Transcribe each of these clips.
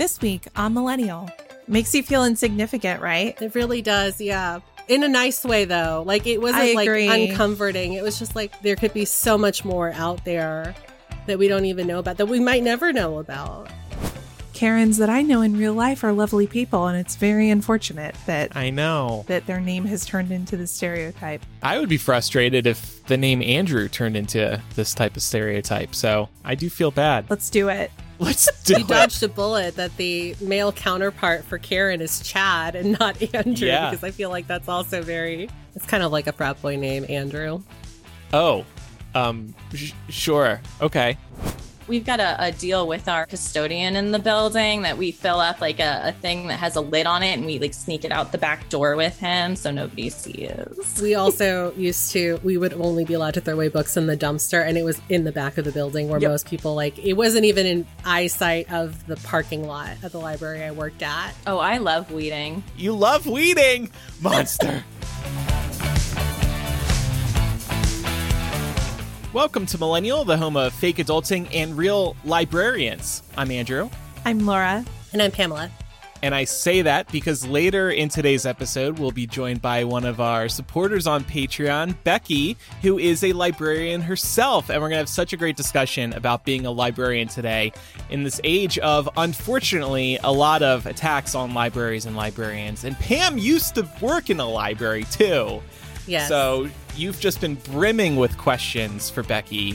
This week on Millennial. Makes you feel insignificant, right? It really does, yeah. In a nice way, though. Like, it wasn't like uncomforting. It was just like there could be so much more out there that we don't even know about, that we might never know about. Karens that I know in real life are lovely people, and it's very unfortunate that I know that their name has turned into the stereotype. I would be frustrated if the name Andrew turned into this type of stereotype. So I do feel bad. Let's do it. Let's do you it. dodged a bullet that the male counterpart for Karen is Chad and not Andrew yeah. because I feel like that's also very. It's kind of like a frat boy name, Andrew. Oh, um, sh- sure, okay we've got a, a, deal with our custodian in the building that we fill up like a, a, thing that has a lid on it and we like sneak it out the back door with him so nobody sees. We also used to, we would only be allowed to throw away books in the dumpster and it was in the back of the building where yep. most people like, it wasn't even in eyesight of the parking lot at the library I worked at. Oh, I love weeding. You love weeding, monster. Welcome to Millennial, the home of fake adulting and real librarians. I'm Andrew. I'm Laura. And I'm Pamela. And I say that because later in today's episode, we'll be joined by one of our supporters on Patreon, Becky, who is a librarian herself. And we're going to have such a great discussion about being a librarian today in this age of, unfortunately, a lot of attacks on libraries and librarians. And Pam used to work in a library too. Yes. So you've just been brimming with questions for Becky.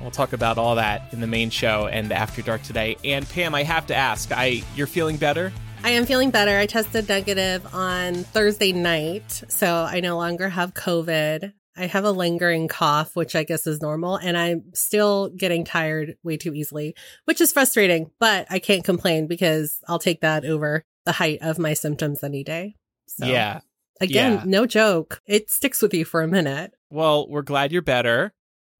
We'll talk about all that in the main show and After Dark today. And Pam, I have to ask, I you're feeling better? I am feeling better. I tested negative on Thursday night, so I no longer have COVID. I have a lingering cough, which I guess is normal, and I'm still getting tired way too easily, which is frustrating, but I can't complain because I'll take that over the height of my symptoms any day. So. Yeah. Again, yeah. no joke. It sticks with you for a minute. Well, we're glad you're better.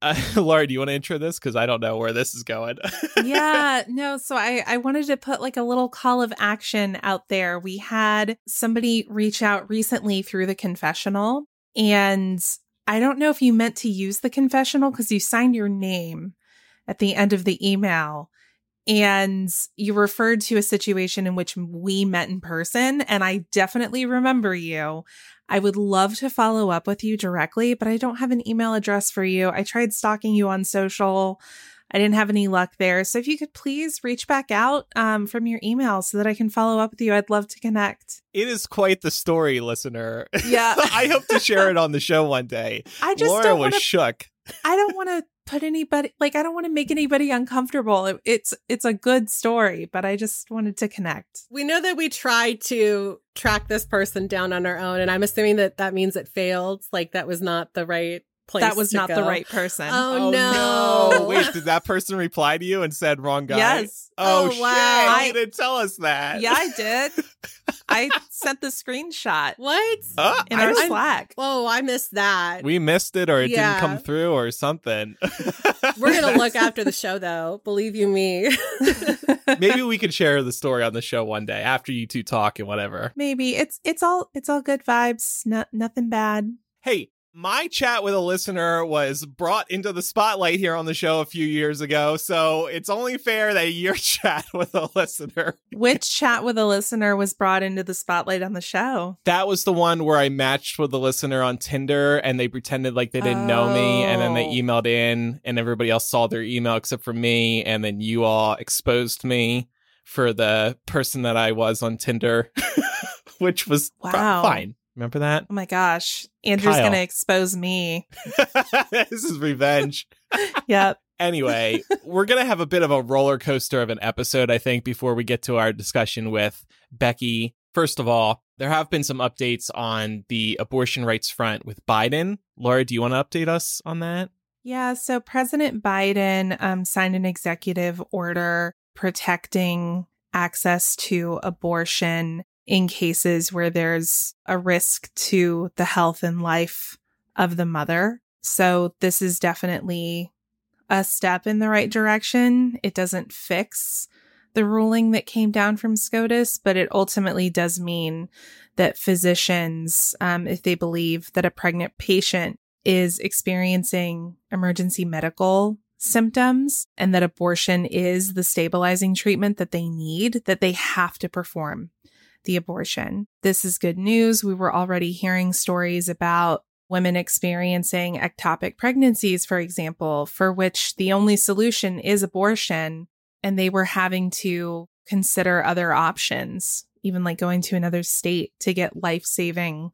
Uh, Laura, do you want to intro this? Because I don't know where this is going. yeah, no. So I, I wanted to put like a little call of action out there. We had somebody reach out recently through the confessional. And I don't know if you meant to use the confessional because you signed your name at the end of the email and you referred to a situation in which we met in person and I definitely remember you. I would love to follow up with you directly, but I don't have an email address for you. I tried stalking you on social. I didn't have any luck there. So if you could please reach back out um, from your email so that I can follow up with you, I'd love to connect. It is quite the story, listener. Yeah. I hope to share it on the show one day. I just Laura was wanna, shook. I don't want to put anybody like I don't want to make anybody uncomfortable. It, it's it's a good story, but I just wanted to connect. We know that we tried to track this person down on our own and I'm assuming that that means it failed. Like that was not the right place. That was not go. the right person. Oh, oh no. no. Wait, did that person reply to you and said wrong guy? Yes. Oh, oh wow. shit. You didn't tell us that. Yeah, I did. I sent the screenshot. What? Uh, in our I, Slack. Oh, I missed that. We missed it or it yeah. didn't come through or something. We're going to look after the show though. Believe you me. Maybe we could share the story on the show one day after you two talk and whatever. Maybe. It's it's all it's all good vibes. No, nothing bad. Hey, my chat with a listener was brought into the spotlight here on the show a few years ago, so it's only fair that your chat with a listener. Which chat with a listener was brought into the spotlight on the show? That was the one where I matched with the listener on Tinder and they pretended like they didn't oh. know me and then they oh. emailed in and everybody else saw their email except for me and then you all exposed me for the person that I was on Tinder, which was wow. fine. Remember that? Oh my gosh. Andrew's going to expose me. this is revenge. yep. Anyway, we're going to have a bit of a roller coaster of an episode, I think, before we get to our discussion with Becky. First of all, there have been some updates on the abortion rights front with Biden. Laura, do you want to update us on that? Yeah. So President Biden um, signed an executive order protecting access to abortion in cases where there's a risk to the health and life of the mother. So this is definitely a step in the right direction. It doesn't fix the ruling that came down from SCOTUS, but it ultimately does mean that physicians, um, if they believe that a pregnant patient is experiencing emergency medical symptoms and that abortion is the stabilizing treatment that they need, that they have to perform the abortion. This is good news. We were already hearing stories about women experiencing ectopic pregnancies, for example, for which the only solution is abortion. And they were having to consider other options, even like going to another state to get life saving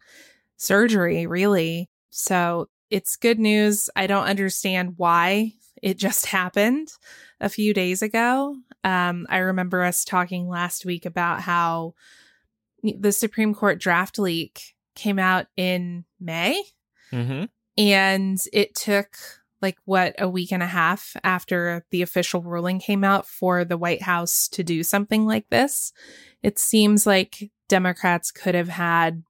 surgery, really. So it's good news. I don't understand why it just happened a few days ago. Um, I remember us talking last week about how the Supreme Court draft leak came out in May. Mm-hmm. And it took like what a week and a half after the official ruling came out for the White House to do something like this. It seems like Democrats could have had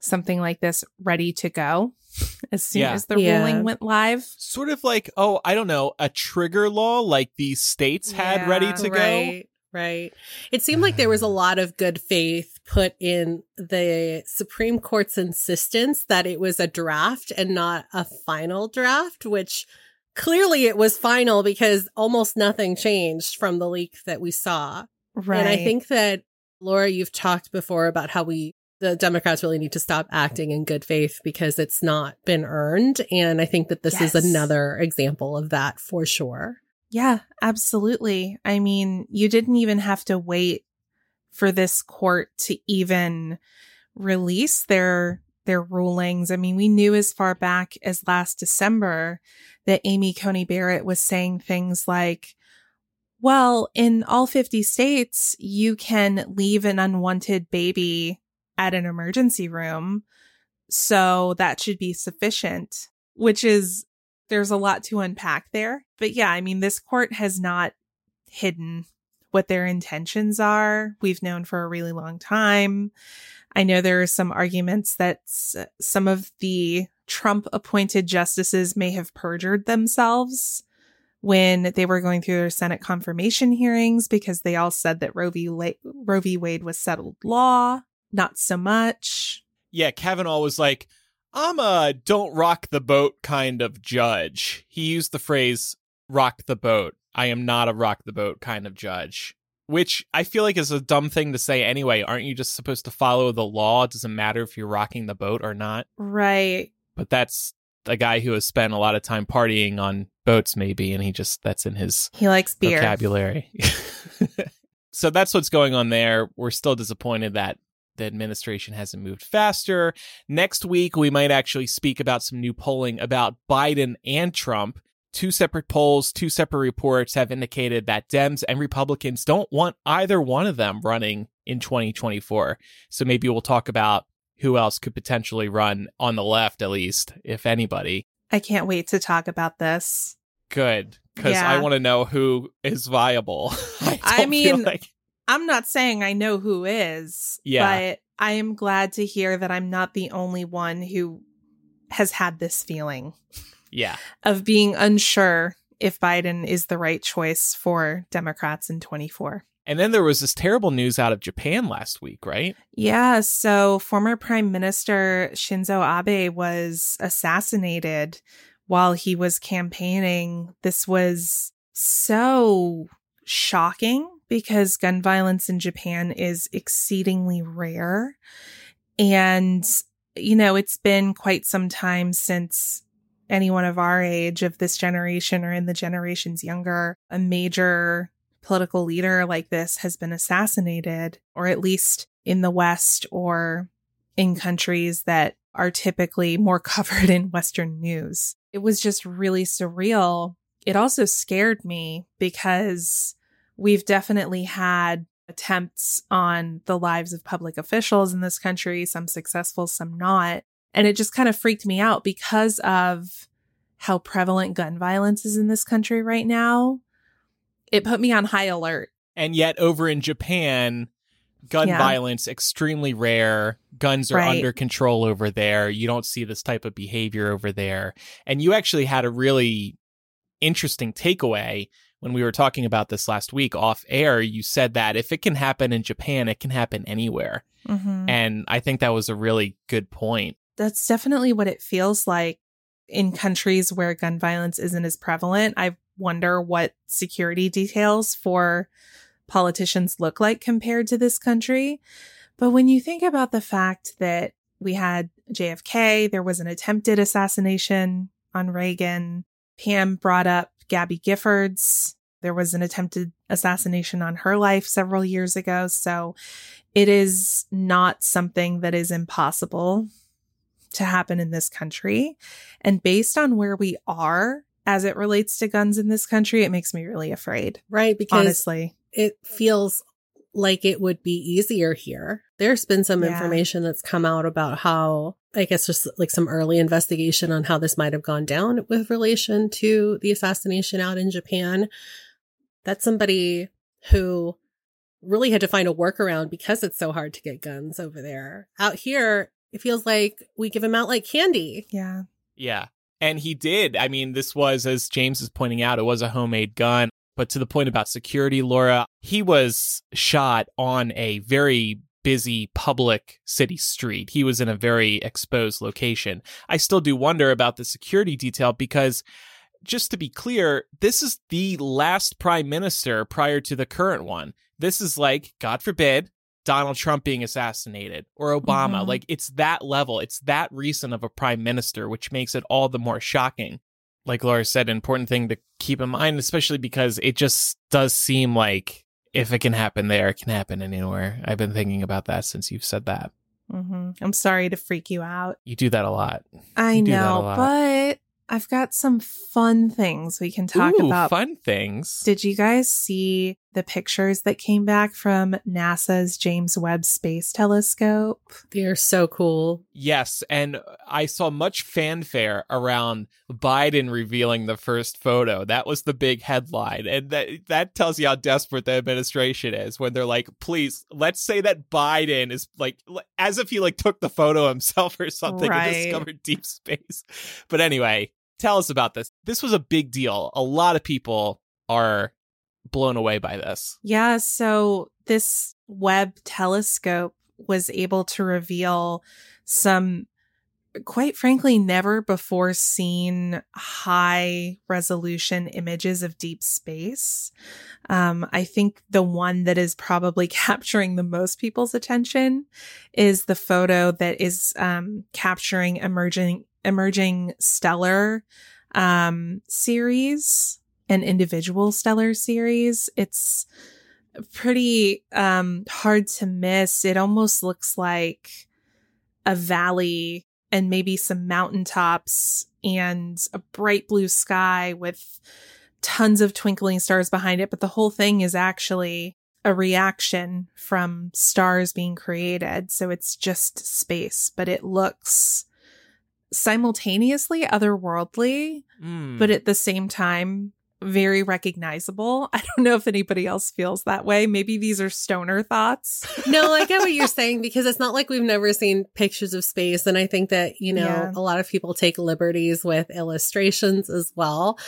something like this ready to go as soon Yeah. as the Yeah. ruling went live. Sort of like, oh, I don't know, a trigger law like these states had Yeah. ready to go. right, right. It seemed like there was a lot of good faith put in the Supreme Court's insistence that it was a draft and not a final draft, which clearly it was final because almost nothing changed from the leak that we saw. Right. And I think that Laura, you've talked before about how we the Democrats really need to stop acting in good faith because it's not been earned. And I think that this Yes. is another example of that for sure. Yeah, absolutely. I mean, you didn't even have to wait for this court to even release their their rulings. I mean, we knew as far back as last December that Amy Coney Barrett was saying things like, well, in all 50 states, you can leave an unwanted baby at an emergency room. So that should be sufficient, which is there's a lot to unpack there. But yeah, I mean, this court has not hidden what their intentions are. We've known for a really long time. I know there are some arguments that some of the Trump appointed justices may have perjured themselves when they were going through their Senate confirmation hearings because they all said that Roe v. La- Roe v. Wade was settled law. Not so much. Yeah, Kavanaugh was like, I'm a don't rock the boat kind of judge. He used the phrase rock the boat. I am not a rock the boat kind of judge, which I feel like is a dumb thing to say anyway. Aren't you just supposed to follow the law? It doesn't matter if you're rocking the boat or not. Right. But that's a guy who has spent a lot of time partying on boats, maybe, and he just, that's in his He likes beer. vocabulary. so that's what's going on there. We're still disappointed that the administration hasn't moved faster. Next week, we might actually speak about some new polling about Biden and Trump. Two separate polls, two separate reports have indicated that Dems and Republicans don't want either one of them running in 2024. So maybe we'll talk about who else could potentially run on the left, at least, if anybody. I can't wait to talk about this. Good, because Yeah. I want to know who is viable. I, I mean, like- I'm not saying I know who is, Yeah. but I am glad to hear that I'm not the only one who has had this feeling yeah. of being unsure if Biden is the right choice for Democrats in 24. And then there was this terrible news out of Japan last week, right? Yeah, so former Prime Minister Shinzo Abe was assassinated while he was campaigning. This was so shocking because gun violence in Japan is exceedingly rare. And, you know, it's been quite some time since anyone of our age, of this generation or in the generations younger, a major political leader like this has been assassinated, or at least in the West or in countries that are typically more covered in Western news. It was just really surreal. It also scared me because we've definitely had attempts on the lives of public officials in this country, some successful, some not. And it just kind of freaked me out because of how prevalent gun violence is in this country right now. It put me on high alert. And yet over in Japan, gun Yeah. violence extremely rare. Guns are Right. under control over there. You don't see this type of behavior over there. And you actually had a really interesting takeaway when we were talking about this last week off air. You said that if it can happen in Japan, it can happen anywhere. Mhm. And I think that was a really good point. That's definitely what it feels like in countries where gun violence isn't as prevalent. I've wonder what security details for politicians look like compared to this country. But when you think about the fact that we had JFK, there was an attempted assassination on Reagan. Pam brought up Gabby Giffords. There was an attempted assassination on her life several years ago. So it is not something that is impossible to happen in this country. And based on where we are as it relates to guns in this country, it makes me really afraid. Right. Because honestly, it feels like it would be easier here. There's been some Yeah. information that's come out about how, I guess, just like some early investigation on how this might have gone down with relation to the assassination out in Japan. That's somebody who really had to find a workaround because it's so hard to get guns over there. Out here, it feels like we give him out like candy. yeah. Yeah. And he did. I mean, this was, as James is pointing out, it was a homemade gun. But to the point about security, Laura, he was shot on a very busy public city street. He was in a very exposed location. I still do wonder about the security detail because, just to be clear, this is the last prime minister prior to the current one. This is like, God forbid, Donald Trump being assassinated or Obama. Mhm. Like it's that level. It's that recent of a prime minister, which makes it all the more shocking. Like Laura said, an important thing to keep in mind, especially because it just does seem like if it can happen there, it can happen anywhere. I've been thinking about that since you've said that. hmm I'm sorry to freak you out. You do that a lot. I You do that a know, lot. but I've got some fun things we can talk Ooh, about. fun things. Did you guys see the pictures that came back from NASA's James Webb Space Telescope? They're so cool. Yes, and I saw much fanfare around Biden revealing the first photo. That was the big headline, and that that tells you how desperate the administration is when they're like, "Please, let's say that Biden is like as if he like took the photo himself or something Right. and discovered deep space." But anyway, tell us about this. This was a big deal. A lot of people are blown away by this. Yeah, so this Webb telescope was able to reveal some quite frankly never before seen high resolution images of deep space. Um, I think the one that is probably capturing the most people's attention is the photo that is um, capturing emerging emerging stellar um, series and individual stellar series. It's pretty um, hard to miss. It almost looks like a valley and maybe some mountaintops and a bright blue sky with tons of twinkling stars behind it. But the whole thing is actually a reaction from stars being created. So it's just space, but it looks simultaneously otherworldly, Mm. but at the same time, very recognizable. I don't know if anybody else feels that way. Maybe these are stoner thoughts. no, I get what you're saying because it's not like we've never seen pictures of space. And I think that, you know, Yeah. a lot of people take liberties with illustrations as well.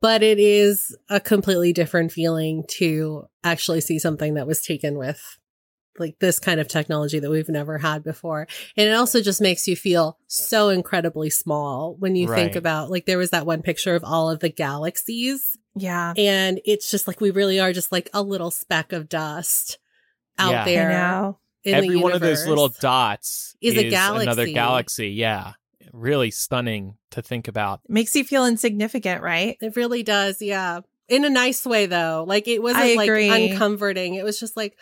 But it is a completely different feeling to actually see something that was taken with like this kind of technology that we've never had before. And it also just makes you feel so incredibly small when you think about like there was that one picture of all of the galaxies Yeah. and it's just like we really are just like a little speck of dust out Yeah. There. I know. in Every the one of those little dots is a another galaxy. galaxy. Yeah, really stunning to think about. Makes you feel insignificant, right? It really does, yeah. In a nice way though. Like it wasn't like agree. uncomforting. It was just like,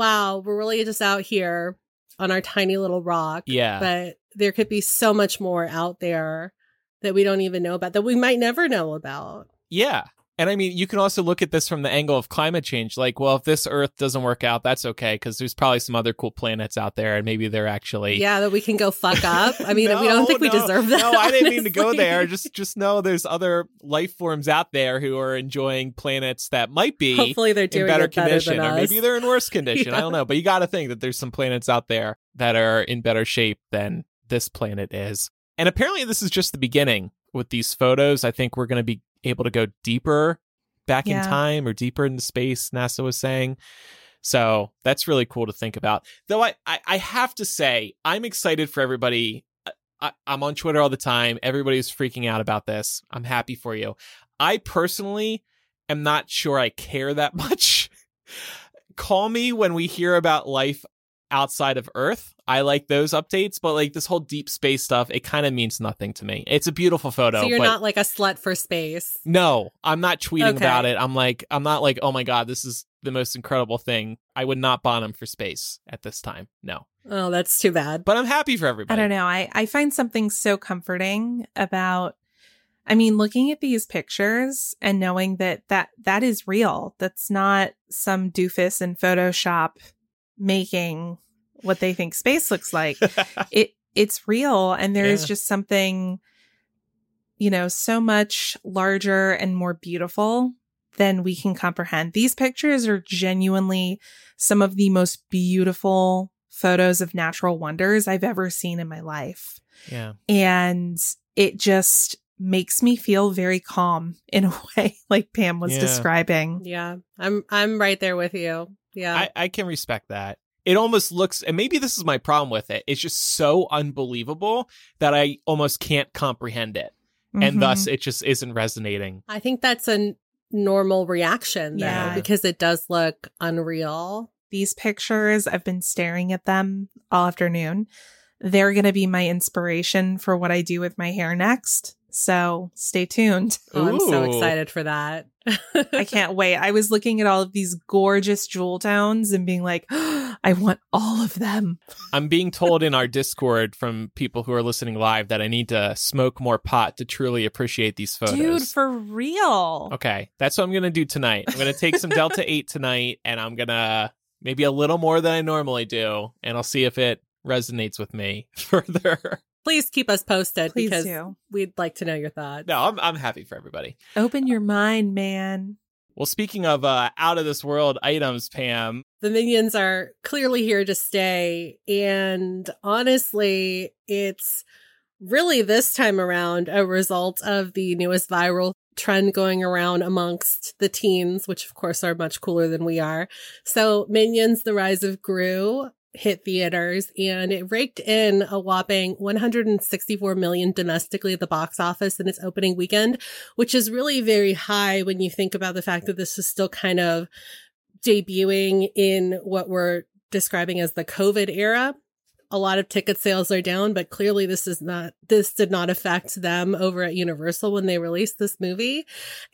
wow, we're really just out here on our tiny little rock. Yeah, But there could be so much more out there that we don't even know about that we might never know about. yeah. And I mean, you can also look at this from the angle of climate change. Like, well, if this Earth doesn't work out, that's okay because there's probably some other cool planets out there, and maybe they're actually Yeah, that we can go fuck up. I mean, we don't think we deserve that. No, I didn't mean to go there. Just just know there's other life forms out there who are enjoying planets that might be Hopefully they're in better better condition, or maybe they're in worse condition. I don't know, but you got to think that there's some planets out there that are in better shape than this planet is. And apparently, this is just the beginning with these photos. I think we're going to be able to go deeper back in time or deeper into space. NASA was saying. So that's really cool to think about. Though I, I, I have to say, I'm excited for everybody. I, I'm on Twitter all the time. Everybody's freaking out about this. I'm happy for you. I personally am not sure I care that much. Call me when we hear about life outside of Earth. I like those updates, but like this whole deep space stuff, it kind of means nothing to me. It's a beautiful photo. So you're but not like a slut for space. no, I'm not tweeting Okay. about it. I'm like, I'm not like, oh my god, this is the most incredible thing. I would not bond him for space at this time. No, Oh, that's too bad. but I'm happy for everybody. I don't know. I, I find something so comforting about I mean, looking at these pictures and knowing that that that is real. That's not some doofus in Photoshop making what they think space looks like. it it's real and there's Yeah. just something you know so much larger and more beautiful than we can comprehend these pictures are genuinely some of the most beautiful photos of natural wonders i've ever seen in my life yeah. and it just makes me feel very calm in a way like pam was Yeah. describing Yeah, I'm I'm right there with you. Yeah, I, I can respect that. It almost looks, and maybe this is my problem with it. It's just so unbelievable that I almost can't comprehend it, and Mhm. thus it just isn't resonating. I think that's a n- normal reaction though, Yeah. because it does look unreal. these pictures i've been staring at them all afternoon they're going to be my inspiration for what i do with my hair next so stay tuned Oh, I'm so excited for that. I can't wait. I was looking at all of these gorgeous jewel tones and being like, I want all of them. I'm being told in our Discord from people who are listening live that I need to smoke more pot to truly appreciate these photos. Dude, for real. Okay, that's what I'm gonna do tonight. I'm gonna take some Delta 8 tonight, and I'm gonna maybe a little more than I normally do, and I'll see if it resonates with me further. Please keep us posted Please because do. we'd like to know your thoughts. no, I'm I'm happy for everybody. Open your mind, man. Well, speaking of uh, out of this world items, Pam, The minions are clearly here to stay. And honestly, it's really this time around a result of the newest viral trend going around amongst the teens, which of course are much cooler than we are. So Minions, The Rise of Gru hit theaters and it raked in a whopping 164 million domestically at the box office in its opening weekend, which is really very high when you think about the fact that this is still kind of debuting in what we're describing as the COVID era. A lot of ticket sales are down, but clearly this is not, this did not affect them over at Universal when they released this movie.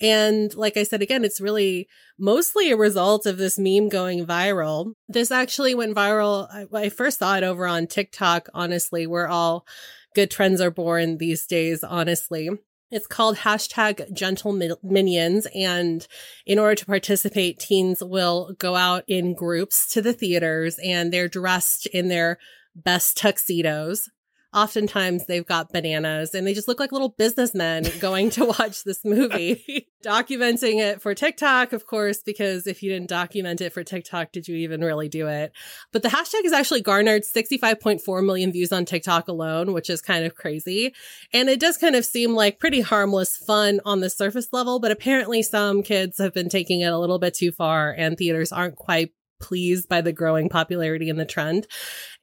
And like I said, again, it's really mostly a result of this meme going viral. This actually went viral. I, I first saw it over on TikTok, honestly, where all good trends are born these days, honestly. It's called hashtag gentle minions. And in order to participate, teens will go out in groups to the theaters and they're dressed in their best tuxedos. Oftentimes they've got bananas and they just look like little businessmen going to watch this movie, documenting it for TikTok, of course, because if you didn't document it for TikTok, did you even really do it? But the hashtag has actually garnered 65.4 million views on TikTok alone, which is kind of crazy. And it does kind of seem like pretty harmless fun on the surface level, but apparently some kids have been taking it a little bit too far and theaters aren't quite pleased by the growing popularity and the trend.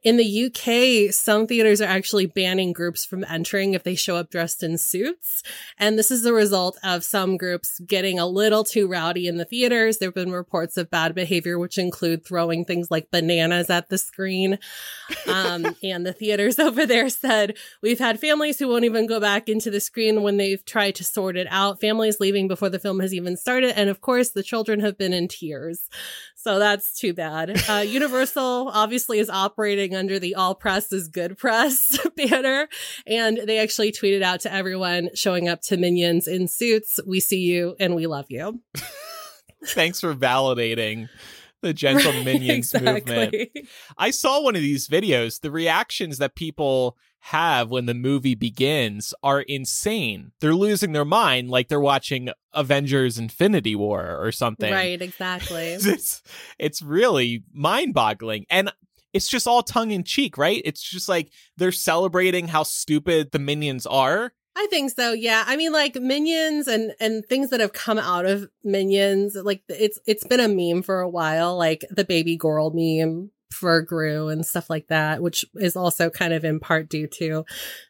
In the UK, some theaters are actually banning groups from entering if they show up dressed in suits. And this is the result of some groups getting a little too rowdy in the theaters. There have been reports of bad behavior, which include throwing things like bananas at the screen. Um, and the theaters over there said, we've had families who won't even go back into the screen when they've tried to sort it out. Families leaving before the film has even started. And of course, the children have been in tears. So that's too bad. Uh, Universal obviously is operating under the all press is good press banner. And they actually tweeted out to everyone showing up to minions in suits. We see you and we love you. thanks for validating the gentle minions movement. I saw one of these videos. The reactions that people have when the movie begins are insane. They're losing their mind like they're watching Avengers Infinity War or something. Right, exactly. It's it's really mind-boggling. And it's just all tongue in cheek, right? It's just like they're celebrating how stupid the minions are. I think so. Yeah. I mean, like minions and, and things that have come out of minions, like it's, it's been a meme for a while, like the baby girl meme for Gru and stuff like that, which is also kind of in part due to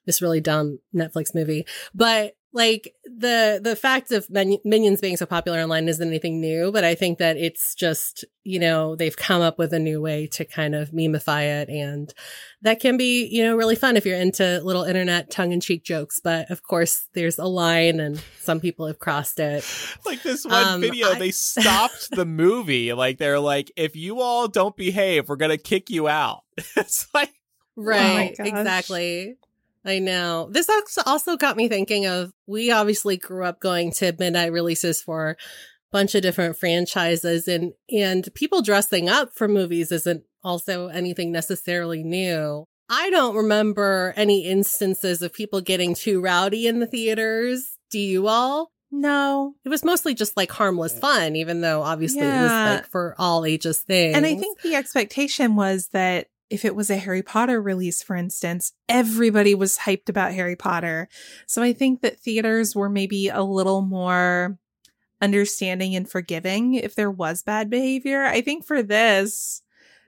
this really dumb Netflix movie. But like the the fact of Min- minions being so popular online isn't anything new but i think that it's just you know they've come up with a new way to kind of memify it and that can be you know really fun if you're into little internet tongue-in-cheek jokes but of course there's a line and some people have crossed it like this one Um, video I- they stopped the movie like they're like if you all don't behave we're gonna kick you out it's like Right, gosh. exactly. I know. This also got me thinking of we obviously grew up going to midnight releases for a bunch of different franchises and and people dressing up for movies isn't also anything necessarily new. I don't remember any instances of people getting too rowdy in the theaters. Do you all? No. It was mostly just like harmless fun, even though obviously it was like for all ages things. And I think the expectation was that if it was a Harry Potter release, for instance, everybody was hyped about Harry Potter. So I think that theaters were maybe a little more understanding and forgiving if there was bad behavior. I think for this,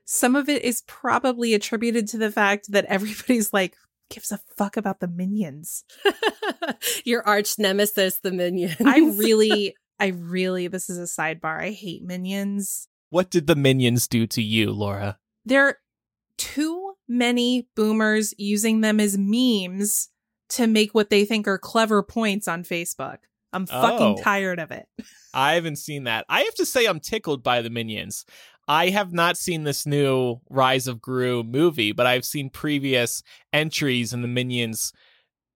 some of it is probably attributed to the fact that everybody's like, gives a fuck about the minions. your arch nemesis, the minions. I really, I really, this is a sidebar. I hate minions. what did the minions do to you laura there are too many boomers using them as memes to make what they think are clever points on Facebook. I'm fucking Oh. tired of it. I haven't seen that. I have to say, I'm tickled by the minions. I have not seen this new Rise of Gru movie, but I've seen previous entries in the Minions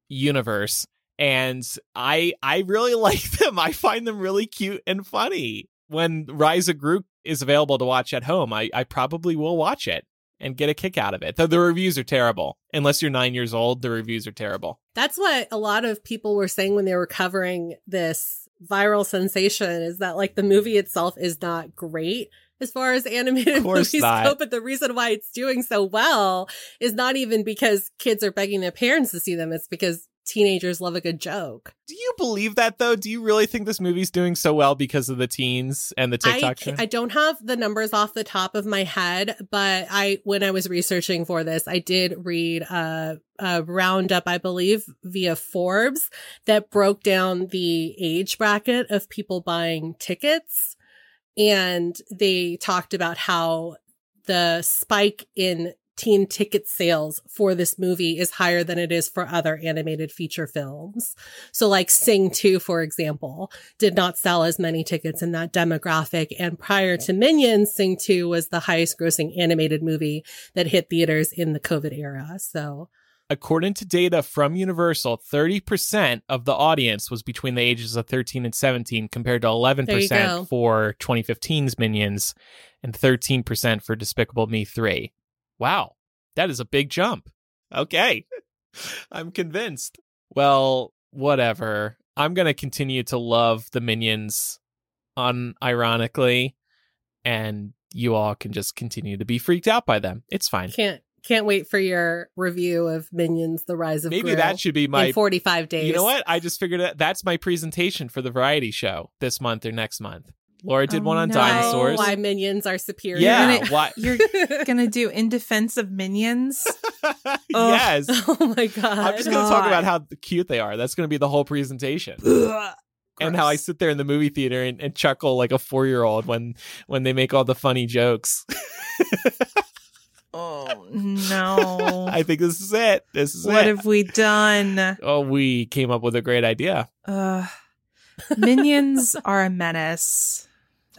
universe, and I I really like them. I find them really cute and funny. When Rise of Gru is available to watch at home, I, I probably will watch it and get a kick out of it. Though the reviews are terrible. Unless you're nine years old, the reviews are terrible. That's what a lot of people were saying when they were covering this viral sensation is that like the movie itself is not great as far as animated movies not. go, but the reason why it's doing so well is not even because kids are begging their parents to see them. It's because teenagers love a good joke. Do you believe that though? Do you really think this movie's doing so well because of the teens and the TikTok? trend? I don't have the numbers off the top of my head, but I, when I was researching for this, I did read a, a roundup, I believe, via Forbes that broke down the age bracket of people buying tickets. And they talked about how the spike in teen ticket sales for this movie is higher than it is for other animated feature films. So like Sing 2, for example, did not sell as many tickets in that demographic. And prior to Minions, Sing 2 was the highest grossing animated movie that hit theaters in the COVID era. So According to data from Universal, 30% of the audience was between the ages of 13 and 17, compared to 11% go. for 2015's Minions and 13% for Despicable Me 3. Wow, that is a big jump. Okay, I'm convinced. Well, whatever. I'm going to continue to love the Minions unironically, and you all can just continue to be freaked out by them. It's fine. can't, can't wait for your review of Minions, The Rise of Maybe Gru that should be my 45 days. You know what? I just figured that that's my presentation for the variety show this month or next month. Laura did Oh, one on no. dinosaurs. Why minions are superior. yeah, gonna- why? You're gonna do in defense of minions. yes. oh my god. I'm just going to talk about how cute they are. That's going to be the whole presentation. And how I sit there in the movie theater and, and chuckle like a four year old when when they make all the funny jokes. Oh no! I think this is it. This is it. what it. have we done? oh, we came up with a great idea. Uh, minions are a menace.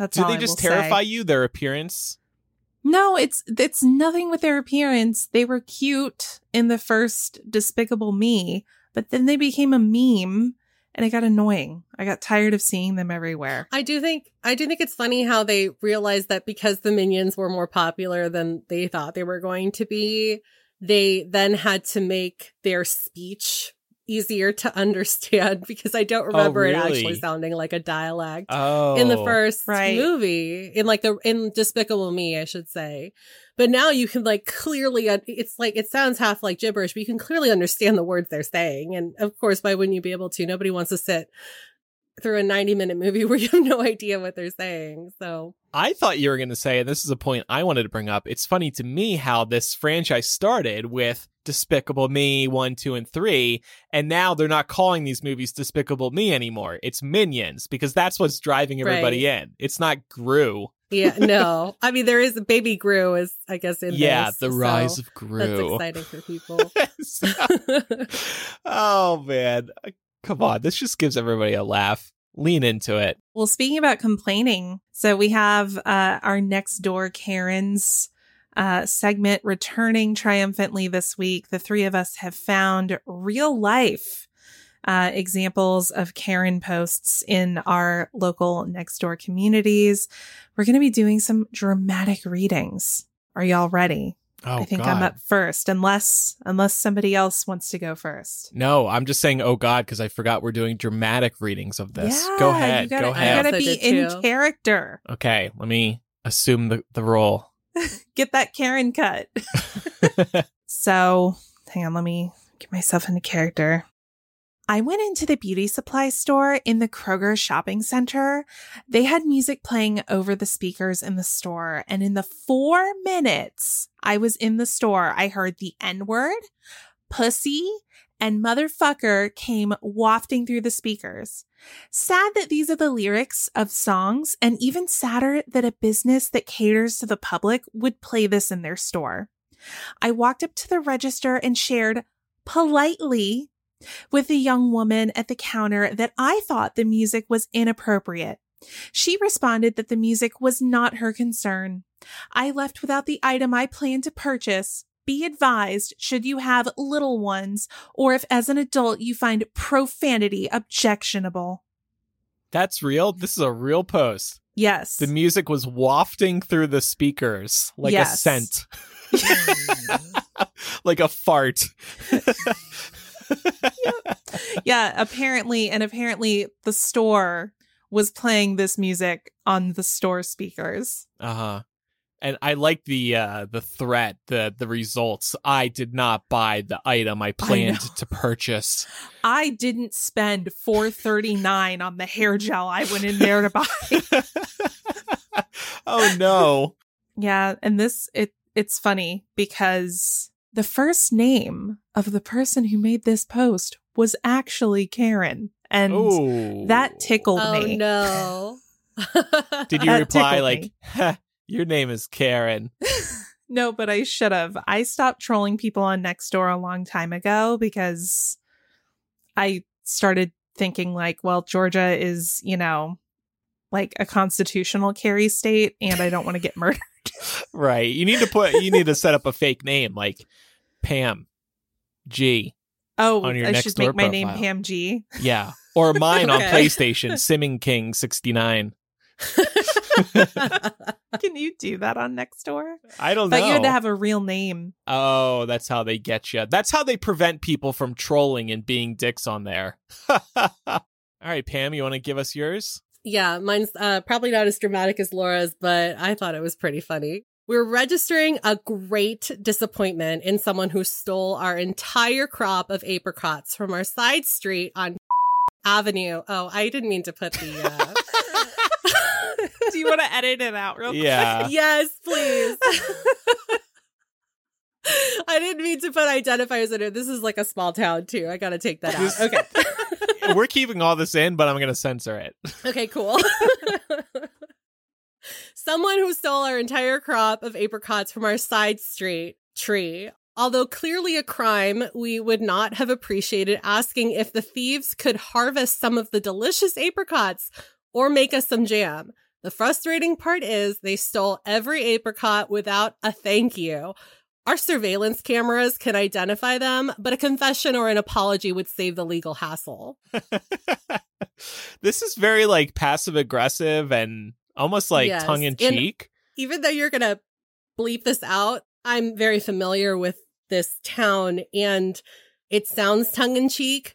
That's Do all they I just will terrify say. you? Their appearance? No, it's it's nothing with their appearance. They were cute in the first Despicable Me, but then they became a meme, and it got annoying. I got tired of seeing them everywhere. I do think I do think it's funny how they realized that because the minions were more popular than they thought they were going to be, they then had to make their speech easier to understand because I don't oh, remember it actually Oh, sounding like a dialect. Oh. in the oh. first right. movie in like the in despicable me i should say but now you can like clearly it's like it sounds half like gibberish but you can clearly understand the words they're saying and of course why wouldn't you be able to nobody wants to sit through a 90 minute movie where you have no idea what they're saying. So I thought you were going to say, and this is a point I wanted to bring up. It's funny to me how this franchise started with Despicable Me 1, 2, and 3, and now they're not calling these movies Despicable Me anymore. It's Minions because that's what's driving everybody in. It's not Gru. yeah, no. I mean, there is Baby Gru is, I guess, in yeah, this, the so rise of Gru. That's exciting for people. oh man, come on! This just gives everybody a laugh. Lean into it. Well, speaking about complaining, so we have uh, our Nextdoor Karen's uh, segment returning triumphantly this week. The three of us have found real life uh, examples of Karen posts in our local Nextdoor communities. We're going to be doing some dramatic readings. Are y'all ready? Oh, I think God. I'm up first, unless unless somebody else wants to go first. No, I'm just saying, oh God, because I forgot we're doing dramatic readings of this. Yeah, go ahead. You gotta, go you ahead. gotta be in too. character. Okay, let me assume the, the role. Get that Karen cut. So, hang on, let me get myself into character. I went into the beauty supply store in the Kroger shopping center. They had music playing over the speakers in the store. And in the four minutes I was in the store, I heard the N word, pussy, and motherfucker came wafting through the speakers. Sad that these are the lyrics of songs, and even sadder that a business that caters to the public would play this in their store. I walked up to the register and shared politely with the young woman at the counter that I thought the music was inappropriate. She responded that the music was not her concern. I left without the item I planned to purchase. Be advised, should you have little ones, or if as an adult you find profanity objectionable. That's real. This is a real post. Yes. The music was wafting through the speakers like a scent, like a fart. yeah, apparently, and apparently the store was playing this music on the store speakers. Uh huh. And I like the uh the threat, the the results. I did not buy the item I planned know. to purchase. I didn't spend four thirty nine on the hair gel I went in there to buy. oh no. yeah, and this it it's funny because the first name of the person who made this post was actually Karen, and Oh. that tickled me. oh me. no. Did you reply like, "Your name is Karen"? No, but I should have. I stopped trolling people on Nextdoor a long time ago because I started thinking like, well, Georgia is, you know, like a constitutional carry state and I don't want to get murdered. Right. You need to put. You need to set up a fake name like Pam G. Oh, On your oh, I should Nextdoor make my name. Pam G. Yeah. Or mine on PlayStation, Simming King sixty nine. Can you do that on Nextdoor? I don't know. But you had to have a real name. Oh, that's how they get you. That's how they prevent people from trolling and being dicks on there. All right, Pam, you want to give us yours? Yeah, mine's uh, probably not as dramatic as Laura's, but I thought it was pretty funny. We're registering a great disappointment in someone who stole our entire crop of apricots from our side street on Avenue. Oh, I didn't mean to put the. Uh... Do you want to edit it out real quick? Yeah. yes, please. I didn't mean to put identifiers in it. This is like a small town too. I gotta take that out. Okay. We're keeping all this in, but I'm going to censor it. Okay, cool. Someone who stole our entire crop of apricots from our side street tree. Although clearly a crime, we would not have appreciated asking if the thieves could harvest some of the delicious apricots or make us some jam. The frustrating part is they stole every apricot without a thank you. Our surveillance cameras can identify them, but a confession or an apology would save the legal hassle. this is very like passive aggressive and almost like Yes, tongue in cheek. even though you're going to bleep this out, I'm very familiar with this town and it sounds tongue in cheek,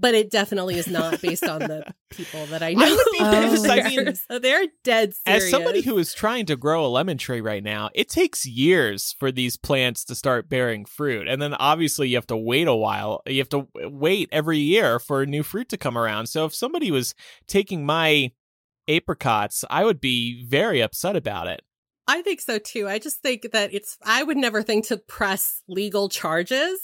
but it definitely is not based on the people that I know. I would be Oh. I mean, so they're dead serious. As somebody who is trying to grow a lemon tree right now, it takes years for these plants to start bearing fruit. And then obviously you have to wait a while. You have to wait every year for new fruit to come around. So if somebody was taking my apricots, I would be very upset about it. I think so too. I just think that it's, I would never think to press legal charges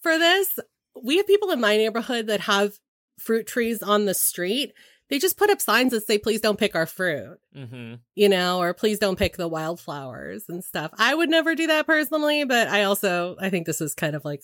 for this. We have people in my neighborhood that have fruit trees on the street. They just put up signs that say, please don't pick our fruit, Mm-hmm. you know, or please don't pick the wildflowers and stuff. I would never do that personally, but I also, I think this is kind of like,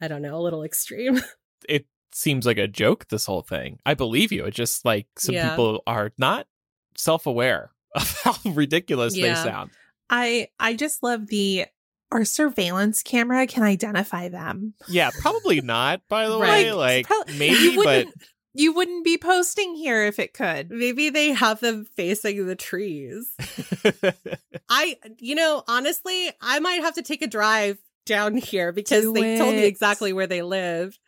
I don't know, a little extreme. It seems like a joke, this whole thing. I believe you. It's just like some Yeah. people are not self aware of how ridiculous they sound. I I just love the our surveillance camera can identify them. Yeah, probably not, by the Right. way. Like, Prob- maybe, you but. wouldn't, you wouldn't be posting here if it could. Maybe they have them facing the trees. I, you know, honestly, I might have to take a drive down here because Do they told me exactly where they live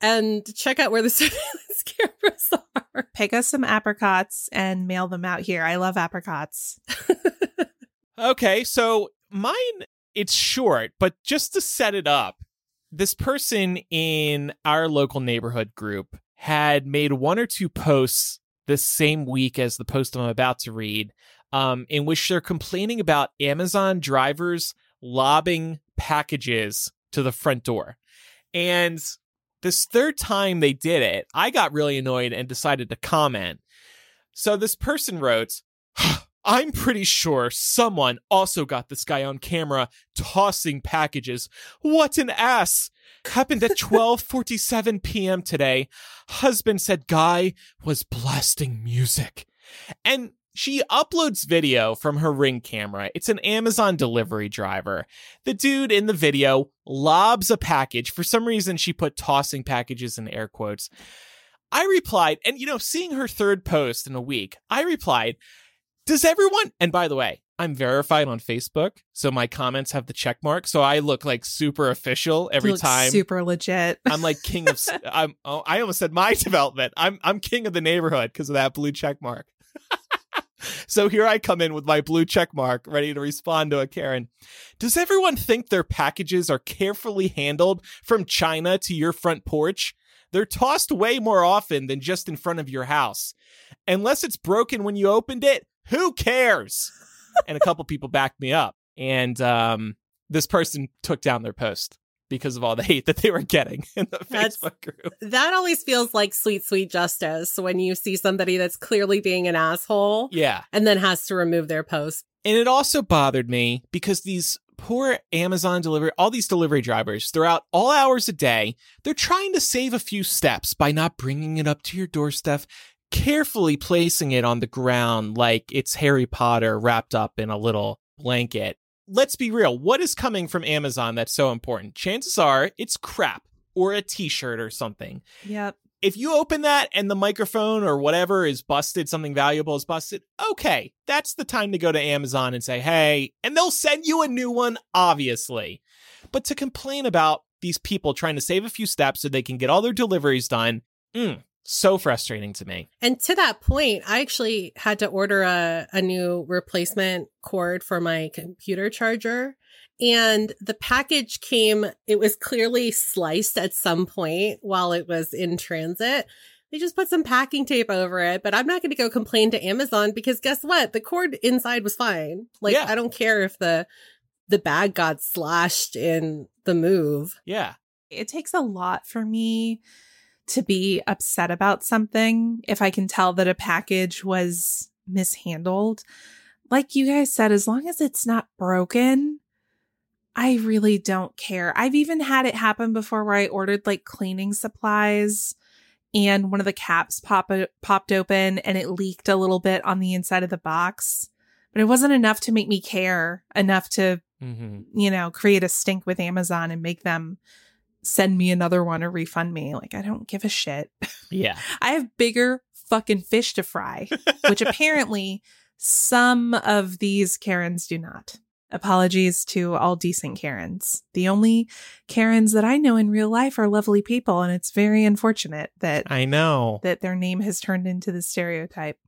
and check out where the surveillance cameras are. Pick us some apricots and mail them out here. I love apricots. Okay, so mine it's short, but just to set it up, this person in our local neighborhood group had made one or two posts this same week as the post I'm about to read, um, in which they're complaining about Amazon drivers lobbing packages to the front door. And this third time they did it, I got really annoyed and decided to comment. So this person wrote, I'm pretty sure someone also got this guy on camera tossing packages. What an ass! Happened at 12:47 p.m. today. Husband said guy was blasting music. And she uploads video from her ring camera. It's an Amazon delivery driver. The dude in the video lobs a package. For some reason she put tossing packages in air quotes. I replied, and you know, seeing her third post in a week, I replied, does everyone and by the way i'm verified on facebook so my comments have the check mark so i look like super official every time. super legit. i'm like king of i'm oh, i almost said my development. I'm i'm king of the neighborhood because of that blue check mark. So here i come in with my blue check mark ready to respond to a karen. Does everyone think their packages are carefully handled from china to your front porch? They're tossed way more often than just in front of your house. Unless it's broken when you opened it who cares? and a couple people backed me up. And um, this person took down their post because of all the hate that they were getting in the That's- Facebook group. That always feels like sweet, sweet justice when you see somebody that's clearly being an asshole Yeah. and then has to remove their post. And it also bothered me because these poor Amazon delivery, all these delivery drivers throughout all hours a day, they're trying to save a few steps by not bringing it up to your doorstep, carefully placing it on the ground like it's Harry Potter wrapped up in a little blanket. Let's be real. What is coming from Amazon that's so important? Chances are it's crap or a t shirt or something. Yep. If you open that and the microphone or whatever is busted, something valuable is busted, okay, that's the time to go to Amazon and say, hey, and they'll send you a new one, obviously. But to complain about these people trying to save a few steps so they can get all their deliveries done, mm, so frustrating to me. And to that point, I actually had to order a, a new replacement cord for my computer charger. And the package came, it was clearly sliced at some point while it was in transit. They just put some packing tape over it, but I'm not going to go complain to Amazon because guess what? The cord inside was fine. Like, Yeah. I don't care if the, the bag got slashed in the move. Yeah. It takes a lot for me to be upset about something if I can tell that a package was mishandled. Like you guys said, as long as it's not broken, I really don't care. I've even had it happen before where I ordered like cleaning supplies and one of the caps pop popped open and it leaked a little bit on the inside of the box. But it wasn't enough to make me care enough to hmm you know, create a stink with Amazon and make them send me another one or refund me. Like, I don't give a shit. Yeah. I have bigger fucking fish to fry, which apparently some of these Karens do not. Apologies to all decent Karens. The only Karens that I know in real life are lovely people, and it's very unfortunate that I know that their name has turned into the stereotype.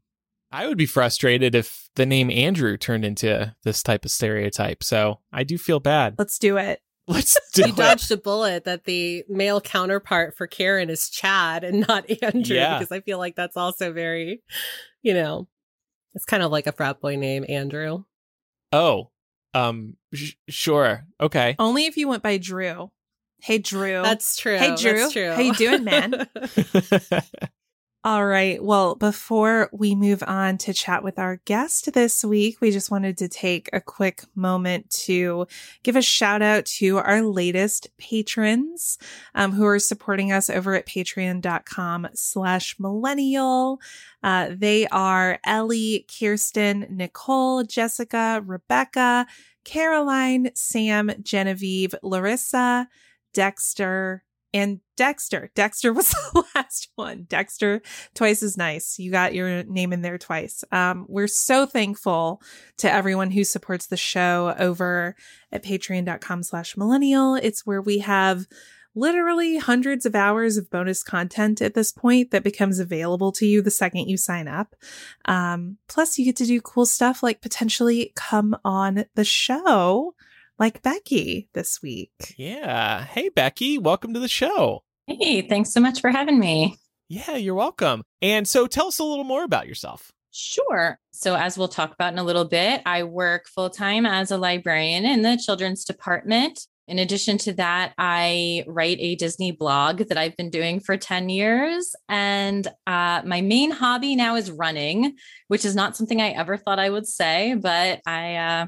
I would be frustrated if the name Andrew turned into this type of stereotype. So I do feel bad. Let's do it. Let's do you it. dodged a bullet that the male counterpart for Karen is Chad and not Andrew Yeah. because I feel like that's also very, you know, it's kind of like a frat boy name, Andrew. Oh, um, sh- sure. Okay. Only if you went by Drew. Hey, Drew. That's true. Hey, Drew. That's true. How you doing, man? All right. Well, before we move on to chat with our guest this week, we just wanted to take a quick moment to give a shout out to our latest patrons um, who are supporting us over at patreon.com slash millennial. Uh, they are Ellie, Kirsten, Nicole, Jessica, Rebecca, Caroline, Sam, Genevieve, Larissa, Dexter, and Dexter. Dexter was the last one. Dexter, twice as nice. You got your name in there twice. Um, we're so thankful to everyone who supports the show over at patreon.com slash millennial. It's where we have literally hundreds of hours of bonus content at this point that becomes available to you the second you sign up. Um, plus you get to do cool stuff like potentially come on the show like Becky this week. yeah. Hey, Becky. Welcome to the show. Hey, thanks so much for having me. Yeah, you're welcome. And so tell us a little more about yourself. Sure. So, as we'll talk about in a little bit, I work full time as a librarian in the children's department. In addition to that, I write a Disney blog that I've been doing for 10 years. And uh, my main hobby now is running, which is not something I ever thought I would say, but I, uh,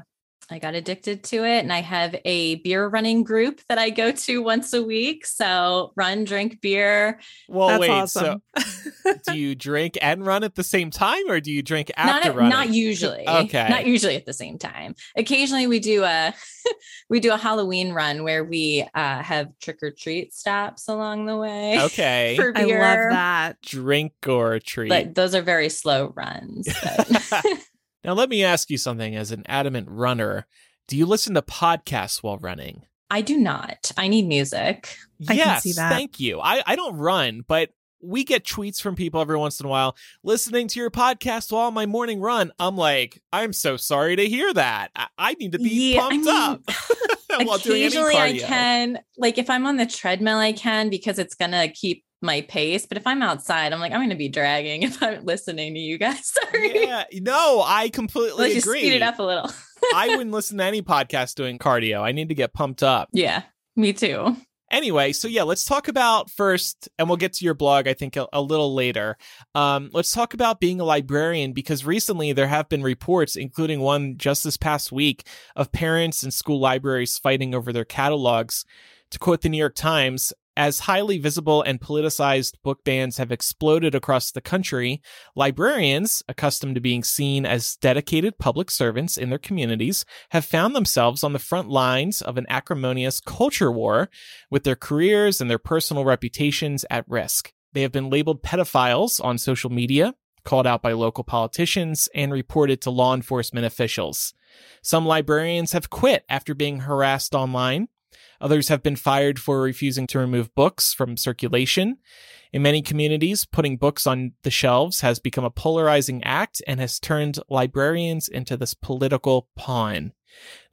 I got addicted to it and I have a beer running group that I go to once a week. So run, drink beer. Well, That's wait. awesome. So do you drink and run at the same time or do you drink Not, after at- running? not usually. Okay. Not usually at the same time. Occasionally we do a we do a Halloween run where we uh, have trick or treat stops along the way. Okay. For I love that. Drink or treat. But those are very slow runs. now, let me ask you something as an adamant runner. Do you listen to podcasts while running? I do not. I need music. I can yes, see that. thank you. I, I don't run, but we get tweets from people every once in a while listening to your podcast while on my morning run. I'm like, I'm so sorry to hear that. I, I need to be Yeah, I pumped mean, up while doing any Occasionally I can like if I'm on the treadmill I can because it's going to keep my pace, but if I'm outside I'm like I'm going to be dragging if I'm listening to you guys. Sorry. Yeah, no, I completely Let's just agree. speed it up a little. I wouldn't listen to any podcast doing cardio. I need to get pumped up. yeah, me too. Anyway, so yeah, let's talk about first, and we'll get to your blog, I think, a, a little later. Um, let's talk about being a librarian because recently there have been reports, including one just this past week, of parents and school libraries fighting over their catalogs. To quote the New York Times, as highly visible and politicized book bans have exploded across the country, librarians, accustomed to being seen as dedicated public servants in their communities, have found themselves on the front lines of an acrimonious culture war with their careers and their personal reputations at risk. They have been labeled pedophiles on social media, called out by local politicians, and reported to law enforcement officials. Some librarians have quit after being harassed online. Others have been fired for refusing to remove books from circulation. In many communities, putting books on the shelves has become a polarizing act and has turned librarians into this political pawn.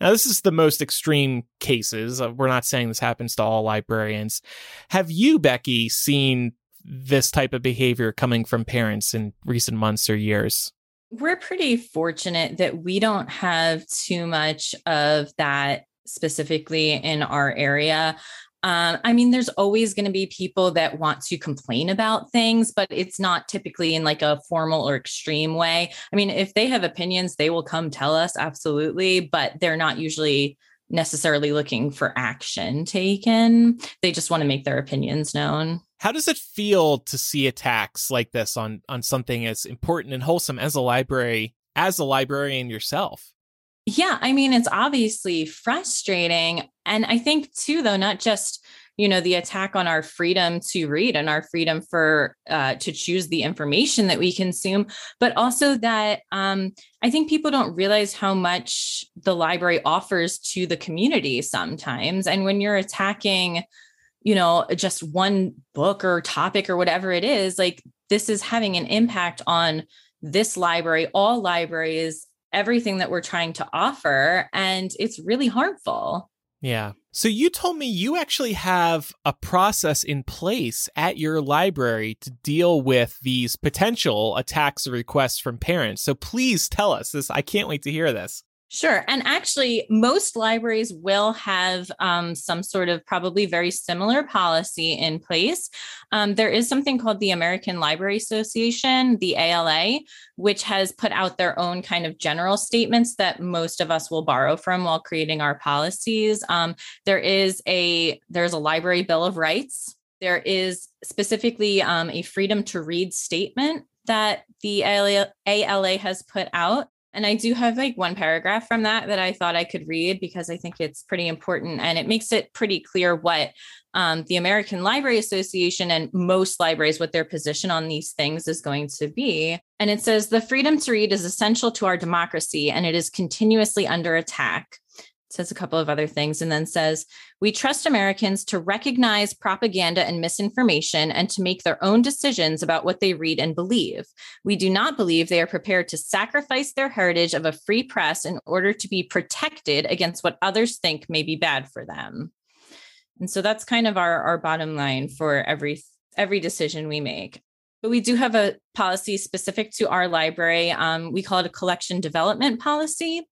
Now, this is the most extreme cases. Uh, We're not saying this happens to all librarians. Have you, Becky, seen this type of behavior coming from parents in recent months or years? We're pretty fortunate that we don't have too much of that specifically in our area. Um, I mean, there's always going to be people that want to complain about things, but it's not typically in like a formal or extreme way. I mean, if they have opinions, they will come tell us absolutely, but they're not usually necessarily looking for action taken. They just want to make their opinions known. How does it feel to see attacks like this on on something as important and wholesome as a library, as a librarian yourself? Yeah, I mean, it's obviously frustrating. And I think, too, though, not just you know the attack on our freedom to read and our freedom for uh, to choose the information that we consume but also that um, i think people don't realize how much the library offers to the community sometimes and when you're attacking you know just one book or topic or whatever it is like this is having an impact on this library all libraries everything that we're trying to offer and it's really harmful yeah. So you told me you actually have a process in place at your library to deal with these potential attacks or requests from parents. So please tell us this. I can't wait to hear this. Sure. And actually, most libraries will have um, some sort of probably very similar policy in place. Um, there is something called the American Library Association, the ALA, which has put out their own kind of general statements that most of us will borrow from while creating our policies. Um, there is a there's a library bill of rights. There is specifically um, a freedom to read statement that the ALA, ALA has put out. And I do have like one paragraph from that that I thought I could read because I think it's pretty important and it makes it pretty clear what um, the American Library Association and most libraries, what their position on these things is going to be. And it says the freedom to read is essential to our democracy and it is continuously under attack says a couple of other things and then says we trust americans to recognize propaganda and misinformation and to make their own decisions about what they read and believe. We do not believe they are prepared to sacrifice their heritage of a free press in order to be protected against what others think may be bad for them. And so that's kind of our, our bottom line for every every decision we make but we do have a policy specific to our library. Um, we call it a collection development policy.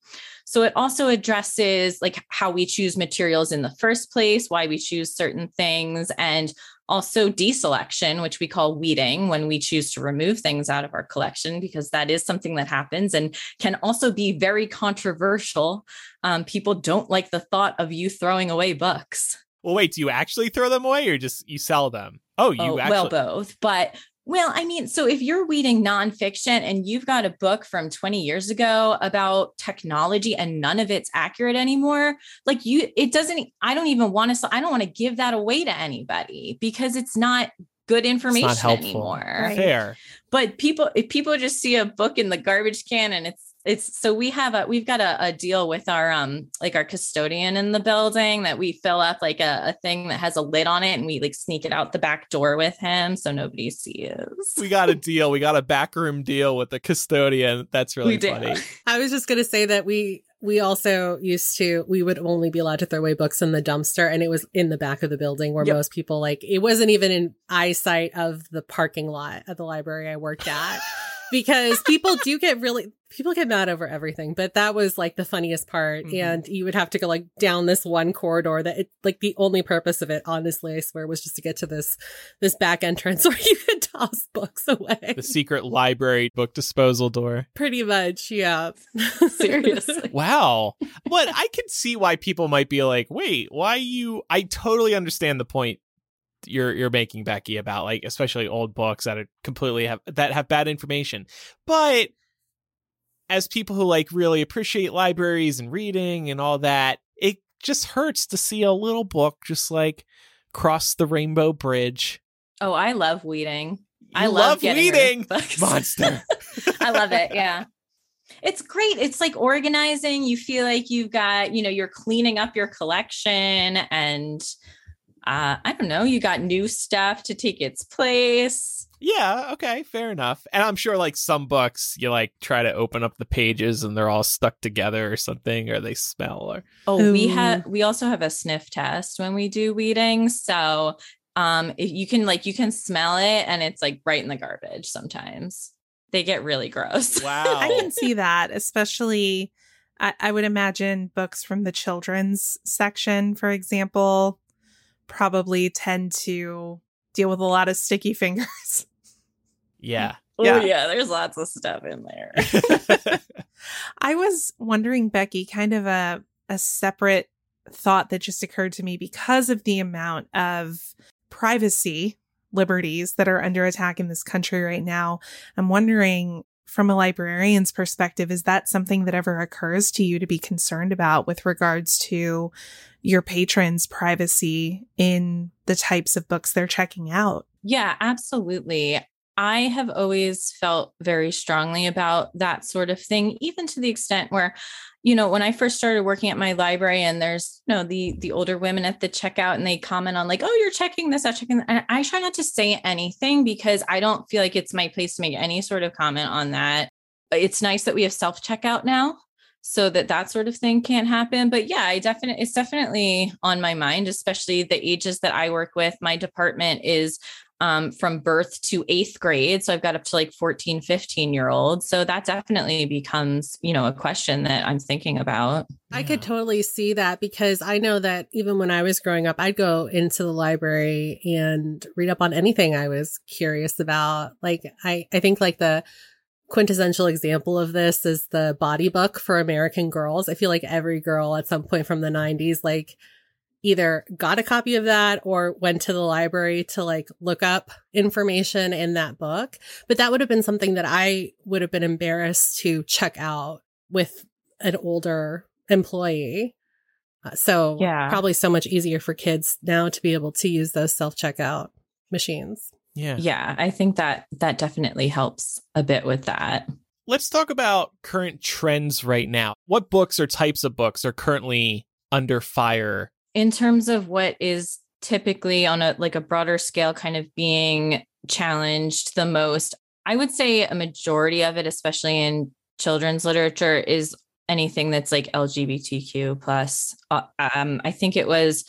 So it also addresses like how we choose materials in the first place, why we choose certain things, and also deselection, which we call weeding when we choose to remove things out of our collection, because that is something that happens and can also be very controversial. Um, people don't like the thought of you throwing away books. Well, wait, do you actually throw them away or just you sell them? Oh, you oh, actually... well both, but well, I mean, so if you're reading nonfiction and you've got a book from 20 years ago about technology and none of it's accurate anymore, like you, it doesn't, I don't even want to, I don't want to give that away to anybody because it's not good information not anymore. Right. Fair. But people, if people just see a book in the garbage can and it's it's so we have a we've got a, a, deal with our um like our custodian in the building that we fill up like a, a, thing that has a lid on it and we like sneak it out the back door with him so nobody sees. We got a deal. We got a backroom deal with the custodian. That's really we funny. Did. I was just gonna say that we we also used to we would only be allowed to throw away books in the dumpster and it was in the back of the building where yep. most people like it wasn't even in eyesight of the parking lot of the library I worked at because people do get really people get mad over everything but that was like the funniest part. Mm-hmm. and you would have to go like down this one corridor that it like the only purpose of it honestly i swear was just to get to this this back entrance where you could toss books away. The secret library book disposal door. Pretty much yeah. Seriously. Wow. But i can see why people might be like wait why you i totally understand the point you're you're making Becky about like especially old books that are completely have that have bad information. But as people who like really appreciate libraries and reading and all that, it just hurts to see a little book just like cross the rainbow bridge. Oh, I love weeding. You I love, love weeding. Monster. I love it. Yeah. It's great. It's like organizing. You feel like you've got, you know, you're cleaning up your collection and uh, I don't know, you got new stuff to take its place. Yeah, okay, fair enough. And I'm sure like some books you like try to open up the pages and they're all stuck together or something or they smell or Oh, Ooh. we have we also have a sniff test when we do weeding. So um if you can like you can smell it and it's like right in the garbage sometimes. They get really gross. Wow. I can see that, especially I, I would imagine books from the children's section, for example, probably tend to deal with a lot of sticky fingers. Yeah. Oh, yeah. yeah, there's lots of stuff in there. I was wondering, Becky, kind of a, a separate thought that just occurred to me because of the amount of privacy liberties that are under attack in this country right now. I'm wondering from a librarian's perspective, is that something that ever occurs to you to be concerned about with regards to your patrons' privacy in the types of books they're checking out? Yeah, absolutely. I have always felt very strongly about that sort of thing, even to the extent where, you know, when I first started working at my library and there's, you know, the the older women at the checkout and they comment on like, oh, you're checking this, I'm checking. And I try not to say anything because I don't feel like it's my place to make any sort of comment on that. It's nice that we have self checkout now so that that sort of thing can't happen but yeah i definitely it's definitely on my mind especially the ages that i work with my department is um, from birth to eighth grade. So I've got up to like 14, 15 year olds. So that definitely becomes, you know, a question that I'm thinking about. I could totally see that because I know that even when I was growing up, I'd go into the library and read up on anything I was curious about. Like, I, I think like the, quintessential example of this is the body book for American girls. I feel like every girl at some point from the 90s like either got a copy of that or went to the library to like look up information in that book. But that would have been something that I would have been embarrassed to check out with an older employee. Uh, so yeah. probably so much easier for kids now to be able to use those self checkout machines. Yeah. Yeah, I think that that definitely helps a bit with that. Let's talk about current trends right now. What books or types of books are currently under fire in terms of what is typically on a like a broader scale kind of being challenged the most i would say a majority of it especially in children's literature is anything that's like lgbtq plus. Uh, um, i think it was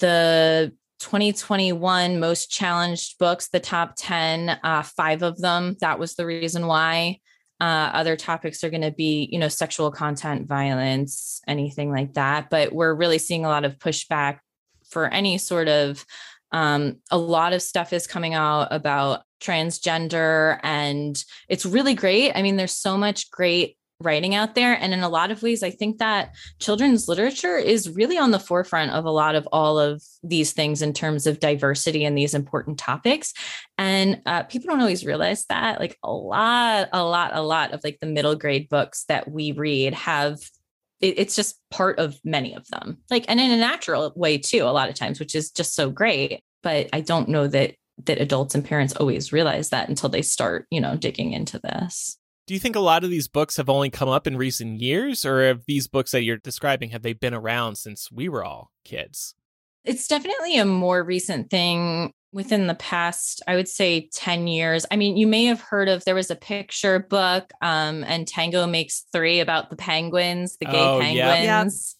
the 2021 most challenged books the top 10 uh, five of them that was the reason why uh, other topics are going to be, you know, sexual content, violence, anything like that. But we're really seeing a lot of pushback for any sort of. Um, a lot of stuff is coming out about transgender, and it's really great. I mean, there's so much great writing out there. And in a lot of ways, I think that children's literature is really on the forefront of a lot of all of these things in terms of diversity and these important topics. And uh, people don't always realize that, like a lot, a lot, a lot of like the middle grade books that we read have. it's just part of many of them, like, and in a natural way too, a lot of times, which is just so great. But I don't know that that adults and parents always realize that until they start, you know, digging into this. Do you think a lot of these books have only come up in recent years, or have these books that you're describing have they been around since we were all kids? It's definitely a more recent thing within the past, I would say 10 years. I mean, you may have heard of there was a picture book, um, and Tango makes three about the penguins, the gay oh, penguins.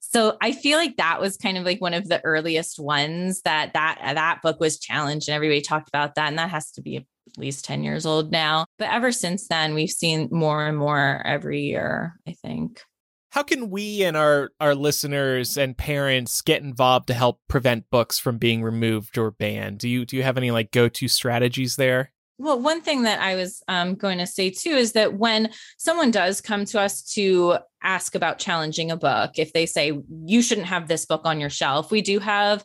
So I feel like that was kind of like one of the earliest ones that that that book was challenged and everybody talked about that. And that has to be at least 10 years old now. But ever since then, we've seen more and more every year, I think. How can we and our, our listeners and parents get involved to help prevent books from being removed or banned? Do you do you have any like go-to strategies there? Well, one thing that I was um, going to say too is that when someone does come to us to ask about challenging a book, if they say you shouldn't have this book on your shelf, we do have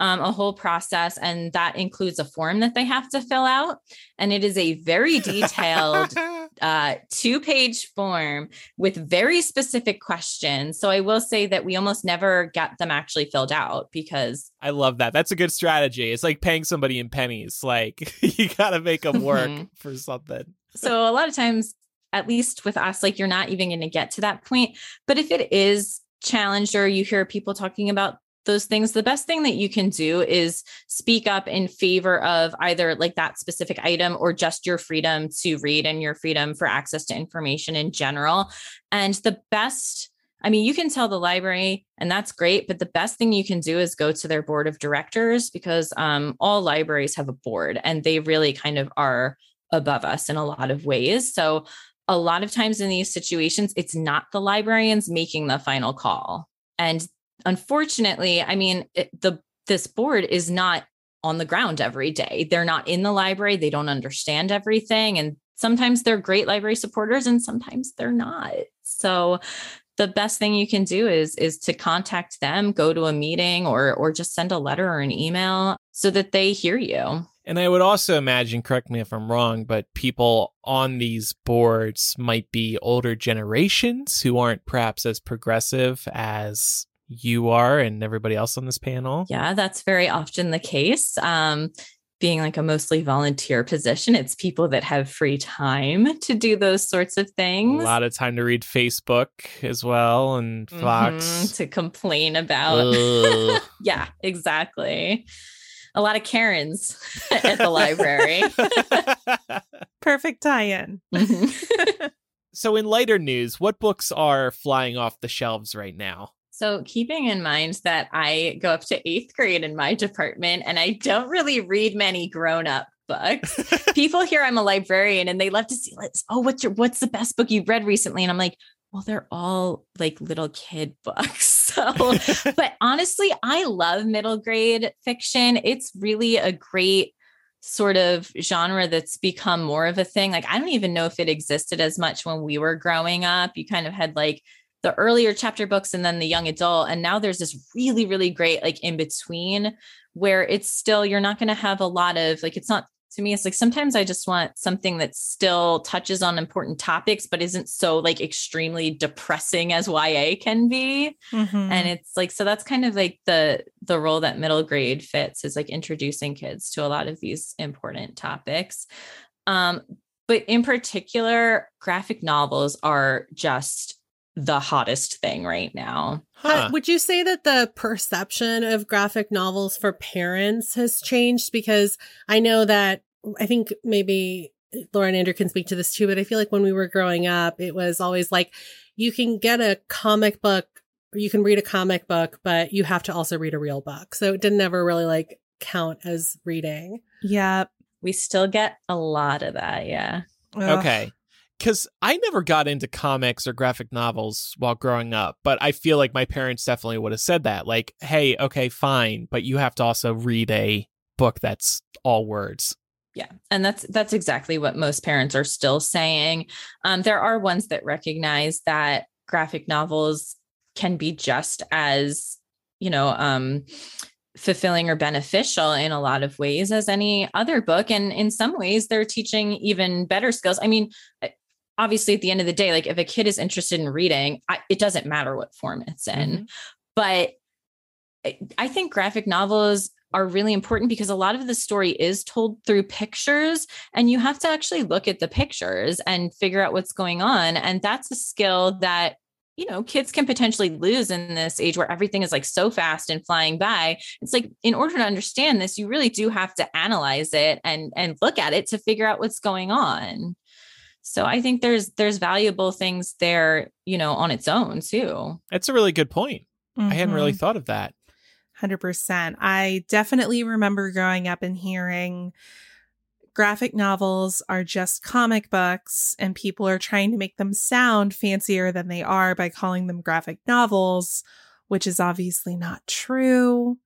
um, a whole process, and that includes a form that they have to fill out. And it is a very detailed uh, two page form with very specific questions. So I will say that we almost never get them actually filled out because I love that. That's a good strategy. It's like paying somebody in pennies. Like you got to make them work mm-hmm. for something. So a lot of times, at least with us, like you're not even going to get to that point. But if it is challenged or you hear people talking about those things, the best thing that you can do is speak up in favor of either like that specific item or just your freedom to read and your freedom for access to information in general. And the best I mean, you can tell the library, and that's great. But the best thing you can do is go to their board of directors because um, all libraries have a board and they really kind of are above us in a lot of ways. So, a lot of times in these situations, it's not the librarians making the final call. And unfortunately, I mean, it, the this board is not on the ground every day. They're not in the library. They don't understand everything. And sometimes they're great library supporters and sometimes they're not. So the best thing you can do is is to contact them, go to a meeting or or just send a letter or an email so that they hear you. And I would also imagine, correct me if I'm wrong, but people on these boards might be older generations who aren't perhaps as progressive as you are and everybody else on this panel. Yeah, that's very often the case. Um, being like a mostly volunteer position, it's people that have free time to do those sorts of things. A lot of time to read Facebook as well and Fox. Mm-hmm, to complain about. yeah, exactly a lot of Karens at the library. Perfect tie in. Mm-hmm. so, in lighter news, what books are flying off the shelves right now? So, keeping in mind that I go up to eighth grade in my department and I don't really read many grown up books. People hear I'm a librarian and they love to see, oh, what's your what's the best book you've read recently? And I'm like, well, they're all like little kid books. So, but honestly, I love middle grade fiction. It's really a great sort of genre that's become more of a thing. Like, I don't even know if it existed as much when we were growing up. You kind of had like the earlier chapter books and then the young adult. And now there's this really, really great like in between where it's still, you're not going to have a lot of like, it's not to me it's like sometimes i just want something that still touches on important topics but isn't so like extremely depressing as ya can be mm-hmm. and it's like so that's kind of like the the role that middle grade fits is like introducing kids to a lot of these important topics um but in particular graphic novels are just the hottest thing right now. Huh. Uh, would you say that the perception of graphic novels for parents has changed? Because I know that I think maybe Lauren Andrew can speak to this too, but I feel like when we were growing up, it was always like you can get a comic book or you can read a comic book, but you have to also read a real book. So it didn't ever really like count as reading. Yeah. We still get a lot of that. Yeah. Okay because I never got into comics or graphic novels while growing up, but I feel like my parents definitely would have said that. Like, hey, okay, fine, but you have to also read a book that's all words. Yeah, and that's that's exactly what most parents are still saying. Um, there are ones that recognize that graphic novels can be just as you know um, fulfilling or beneficial in a lot of ways as any other book and in some ways they're teaching even better skills i mean obviously at the end of the day like if a kid is interested in reading I, it doesn't matter what form it's in. Mm-hmm. but i think graphic novels are really important because a lot of the story is told through pictures and you have to actually look at the pictures and figure out what's going on and that's a skill that you know kids can potentially lose in this age where everything is like so fast and flying by. It's like in order to understand this you really do have to analyze it and and look at it to figure out what's going on so I think there's there's valuable things there, you know, on its own too. That's a really good point. Mm-hmm. I hadn't really mm-hmm. thought of that. 100%. I definitely remember growing up and hearing graphic novels are just comic books and people are trying to make them sound fancier than they are by calling them graphic novels, which is obviously not true.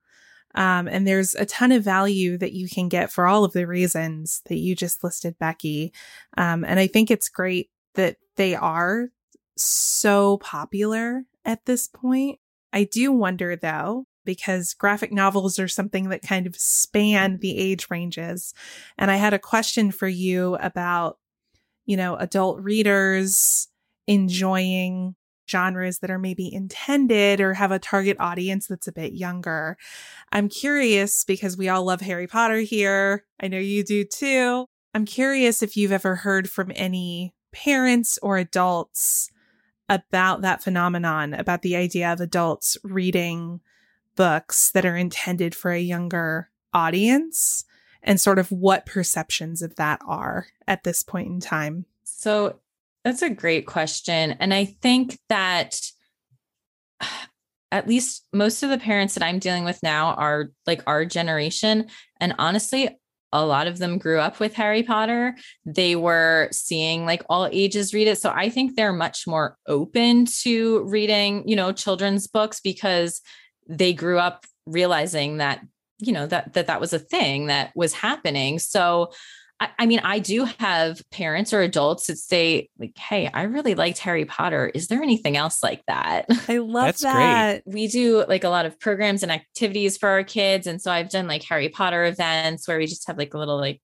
Um, and there's a ton of value that you can get for all of the reasons that you just listed, Becky. Um, and I think it's great that they are so popular at this point. I do wonder though, because graphic novels are something that kind of span the age ranges. And I had a question for you about, you know, adult readers enjoying genres that are maybe intended or have a target audience that's a bit younger. I'm curious because we all love Harry Potter here. I know you do too. I'm curious if you've ever heard from any parents or adults about that phenomenon, about the idea of adults reading books that are intended for a younger audience and sort of what perceptions of that are at this point in time. So that's a great question. And I think that at least most of the parents that I'm dealing with now are like our generation. And honestly, a lot of them grew up with Harry Potter. They were seeing like all ages read it. So I think they're much more open to reading, you know, children's books because they grew up realizing that, you know, that that that was a thing that was happening. So I, I mean, I do have parents or adults that say, like, hey, I really liked Harry Potter. Is there anything else like that? I love That's great. that. we do like a lot of programs and activities for our kids. And so I've done like Harry Potter events where we just have like a little like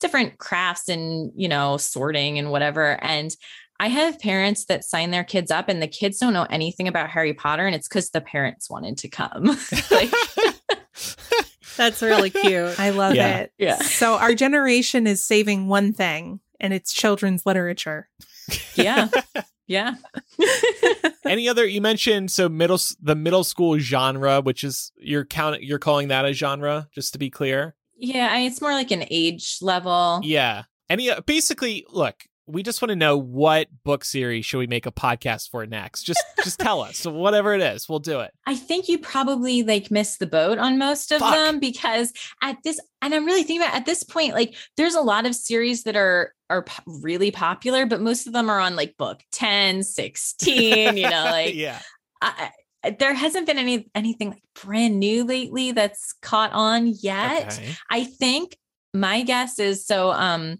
different crafts and, you know, sorting and whatever. And I have parents that sign their kids up and the kids don't know anything about Harry Potter. And it's because the parents wanted to come. like, That's really cute. I love Yeah. it. Yeah. So our generation is saving one thing, and it's children's literature. yeah. Yeah. Any other you mentioned so middle the middle school genre, which is you're count you're calling that a genre, just to be clear. Yeah. I, it's more like an age level. Yeah. Any uh, basically, look, we just want to know what book series should we make a podcast for next. Just just tell us. So whatever it is, we'll do it. I think you probably like missed the boat on most of Fuck. them because at this, and I'm really thinking about at this point, like there's a lot of series that are are po- really popular, but most of them are on like book 10, 16, you know, like yeah. I, I- there hasn't been any anything like brand new lately that's caught on yet. Okay. I think my guess is so um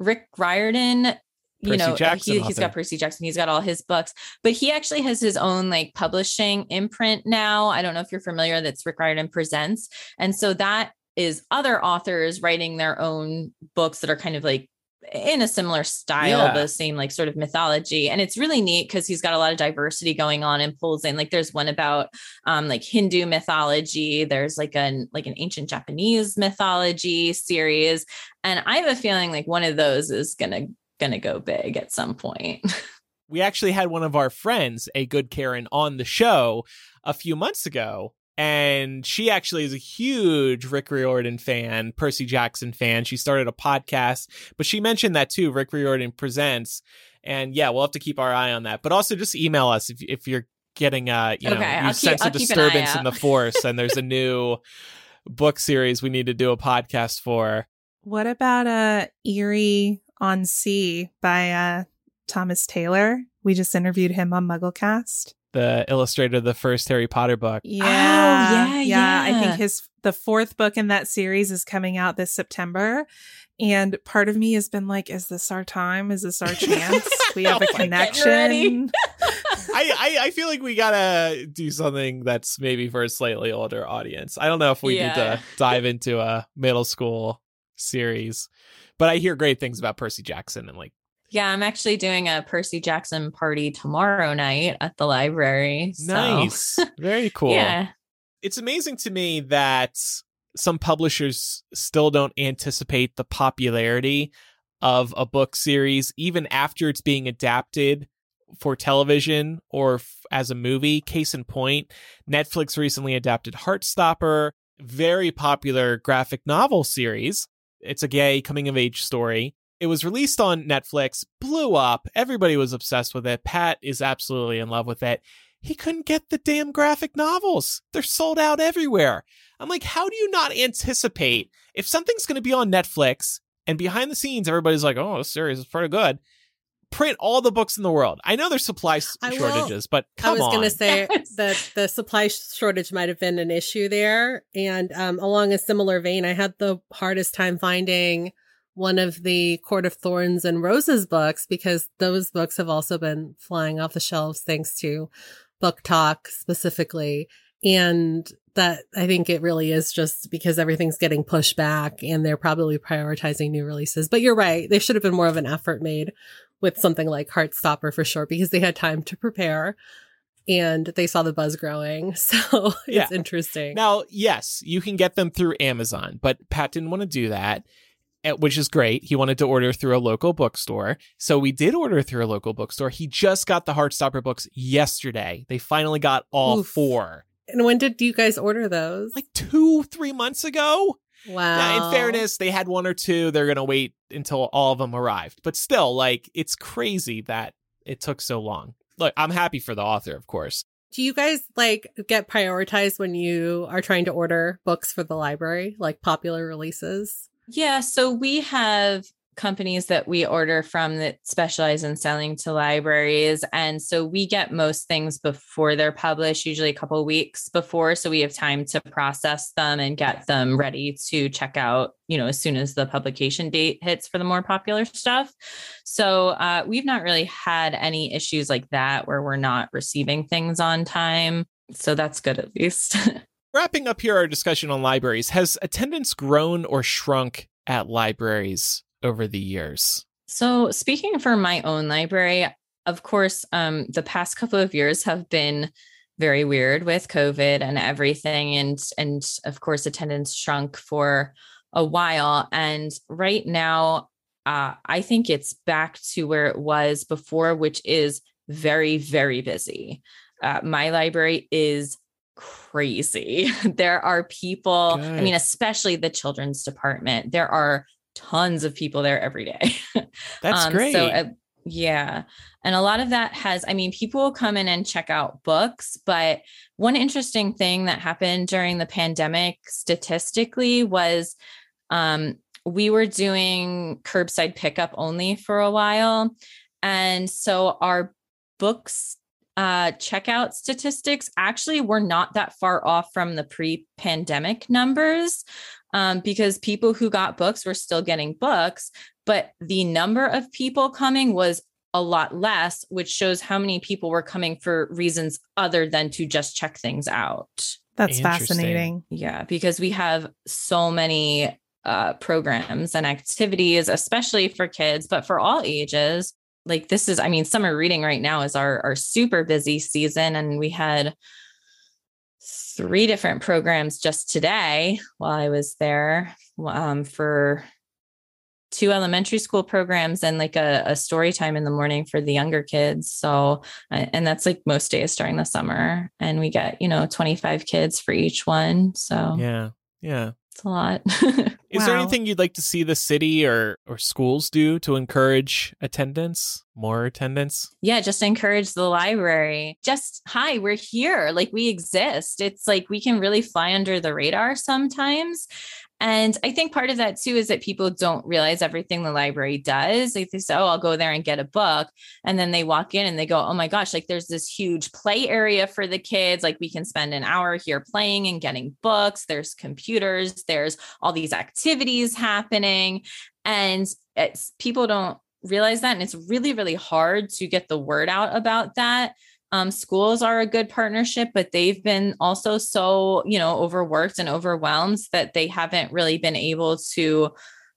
Rick Riordan you Percy know uh, Jackson he, he's got. Percy Jackson he's got all his books but he actually has his own like publishing imprint now I don't know if you're familiar that's Rick Riordan presents and so that is other authors writing their own books that are kind of like in a similar style, Yeah. the same like sort of mythology. And it's really neat because he's got a lot of diversity going on and pulls in like there's one about um like Hindu mythology, there's like an like an ancient Japanese mythology series. And I have a feeling like one of those is gonna gonna go big at some point. we actually had one of our friends, a good Karen, on the show a few months ago. And she actually is a huge Rick Riordan fan, Percy Jackson fan. She started a podcast, but she mentioned that too, Rick Riordan Presents. And yeah, we'll have to keep our eye on that. But also just email us if, if you're getting, uh, you know, you I'll sense a I'll keep an eye disturbance in the force and there's a new book series we need to do a podcast for. What about uh Eerie on Sea by uh Thomas Taylor? We just interviewed him on MuggleCast. The illustrator of the first Harry Potter book. Yeah. Oh, yeah, yeah. I think his the fourth book in that series is coming out this September. And part of me has been like, is this our time? Is this our chance? We have a Oh my God, connection. I, I I feel like we gotta do something that's maybe for a slightly older audience. I don't know if we need to dive into a middle school series, but I hear great things about Percy Jackson and like yeah, I'm actually doing a Percy Jackson party tomorrow night at the library. so- nice, very cool. Yeah. It's amazing to me that some publishers still don't anticipate the popularity of a book series even after it's being adapted for television or f- as a movie. Case in point, Netflix recently adapted Heartstopper, very popular graphic novel series. It's a gay coming of age story. It was released on Netflix, blew up. Everybody was obsessed with it. Pat is absolutely in love with it. He couldn't get the damn graphic novels. They're sold out everywhere. I'm like, how do you not anticipate if something's going to be on Netflix and behind the scenes everybody's like, oh, this series is pretty good. Print all the books in the world. I know there's supply s- I will- shortages, but I was going to say Yes. that the supply shortage might have been an issue there. And um, along a similar vein, I had the hardest time finding one of the Court of Thorns and Roses books because those books have also been flying off the shelves thanks to BookTok specifically. And that I think it really is just because everything's getting pushed back and they're probably prioritizing new releases. But you're right. There should have been more of an effort made with something like Heartstopper for sure because they had time to prepare and they saw the buzz growing. So Yeah. it's interesting. Now, yes, you can get them through Amazon, but Pat didn't want to do that, which is great. He wanted to order through a local bookstore. So we did order through a local bookstore. He just got the Heartstopper books yesterday. They finally got all Oof. four. and when did you guys order those? Like two, three months ago. wow. Now, in fairness, they had one or two. They're going to wait until all of them arrived. But still, like, it's crazy that it took so long. Look, I'm happy for the author, of course. Do you guys like get prioritized when you are trying to order books for the library, like popular releases? Yeah. So we have companies that we order from that specialize in selling to libraries. And so we get most things before they're published, usually a couple weeks before. So we have time to process them and get them ready to check out, you know, as soon as the publication date hits for the more popular stuff. So uh, we've not really had any issues like that where we're not receiving things on time. So that's good at least. Wrapping up here our discussion on libraries, has attendance grown or shrunk at libraries over the years? So, speaking for my own library, of course, um, the past couple of years have been very weird with COVID and everything, and and of course, attendance shrunk for a while. And right now, uh, I think it's back to where it was before, which is very, very busy. Uh, my library is crazy. there are people, Good. I mean, especially the children's department, there are tons of people there every day. That's um, great. So, uh, yeah. And a lot of that has, I mean, people will come in and check out books, but one interesting thing that happened during the pandemic statistically was um, we were doing curbside pickup only for a while. And so our books uh, checkout statistics actually were not that far off from the pre pandemic numbers um, because people who got books were still getting books, but the number of people coming was a lot less, which shows how many people were coming for reasons other than to just check things out. That's fascinating. Yeah, because we have so many uh, programs and activities, especially for kids, but for all ages like this is i mean summer reading right now is our our super busy season and we had three different programs just today while i was there um, for two elementary school programs and like a, a story time in the morning for the younger kids. So and that's like most days during the summer and we get you know 25 kids for each one so. Yeah yeah it's a lot Is wow. there anything you'd like to see the city or or schools do to encourage attendance, more attendance? Yeah, just encourage the library. Just hi, we're here. Like we exist. It's like we can really fly under the radar sometimes. And I think part of that too is that people don't realize everything the library does. Like they say, oh, I'll go there and get a book. And then they walk in and they go, oh my gosh, like there's this huge play area for the kids. Like we can spend an hour here playing and getting books. There's computers, there's all these activities happening. And it's people don't realize that. And it's really, really hard to get the word out about that um, schools are a good partnership, but they've been also so, you know, overworked and overwhelmed that they haven't really been able to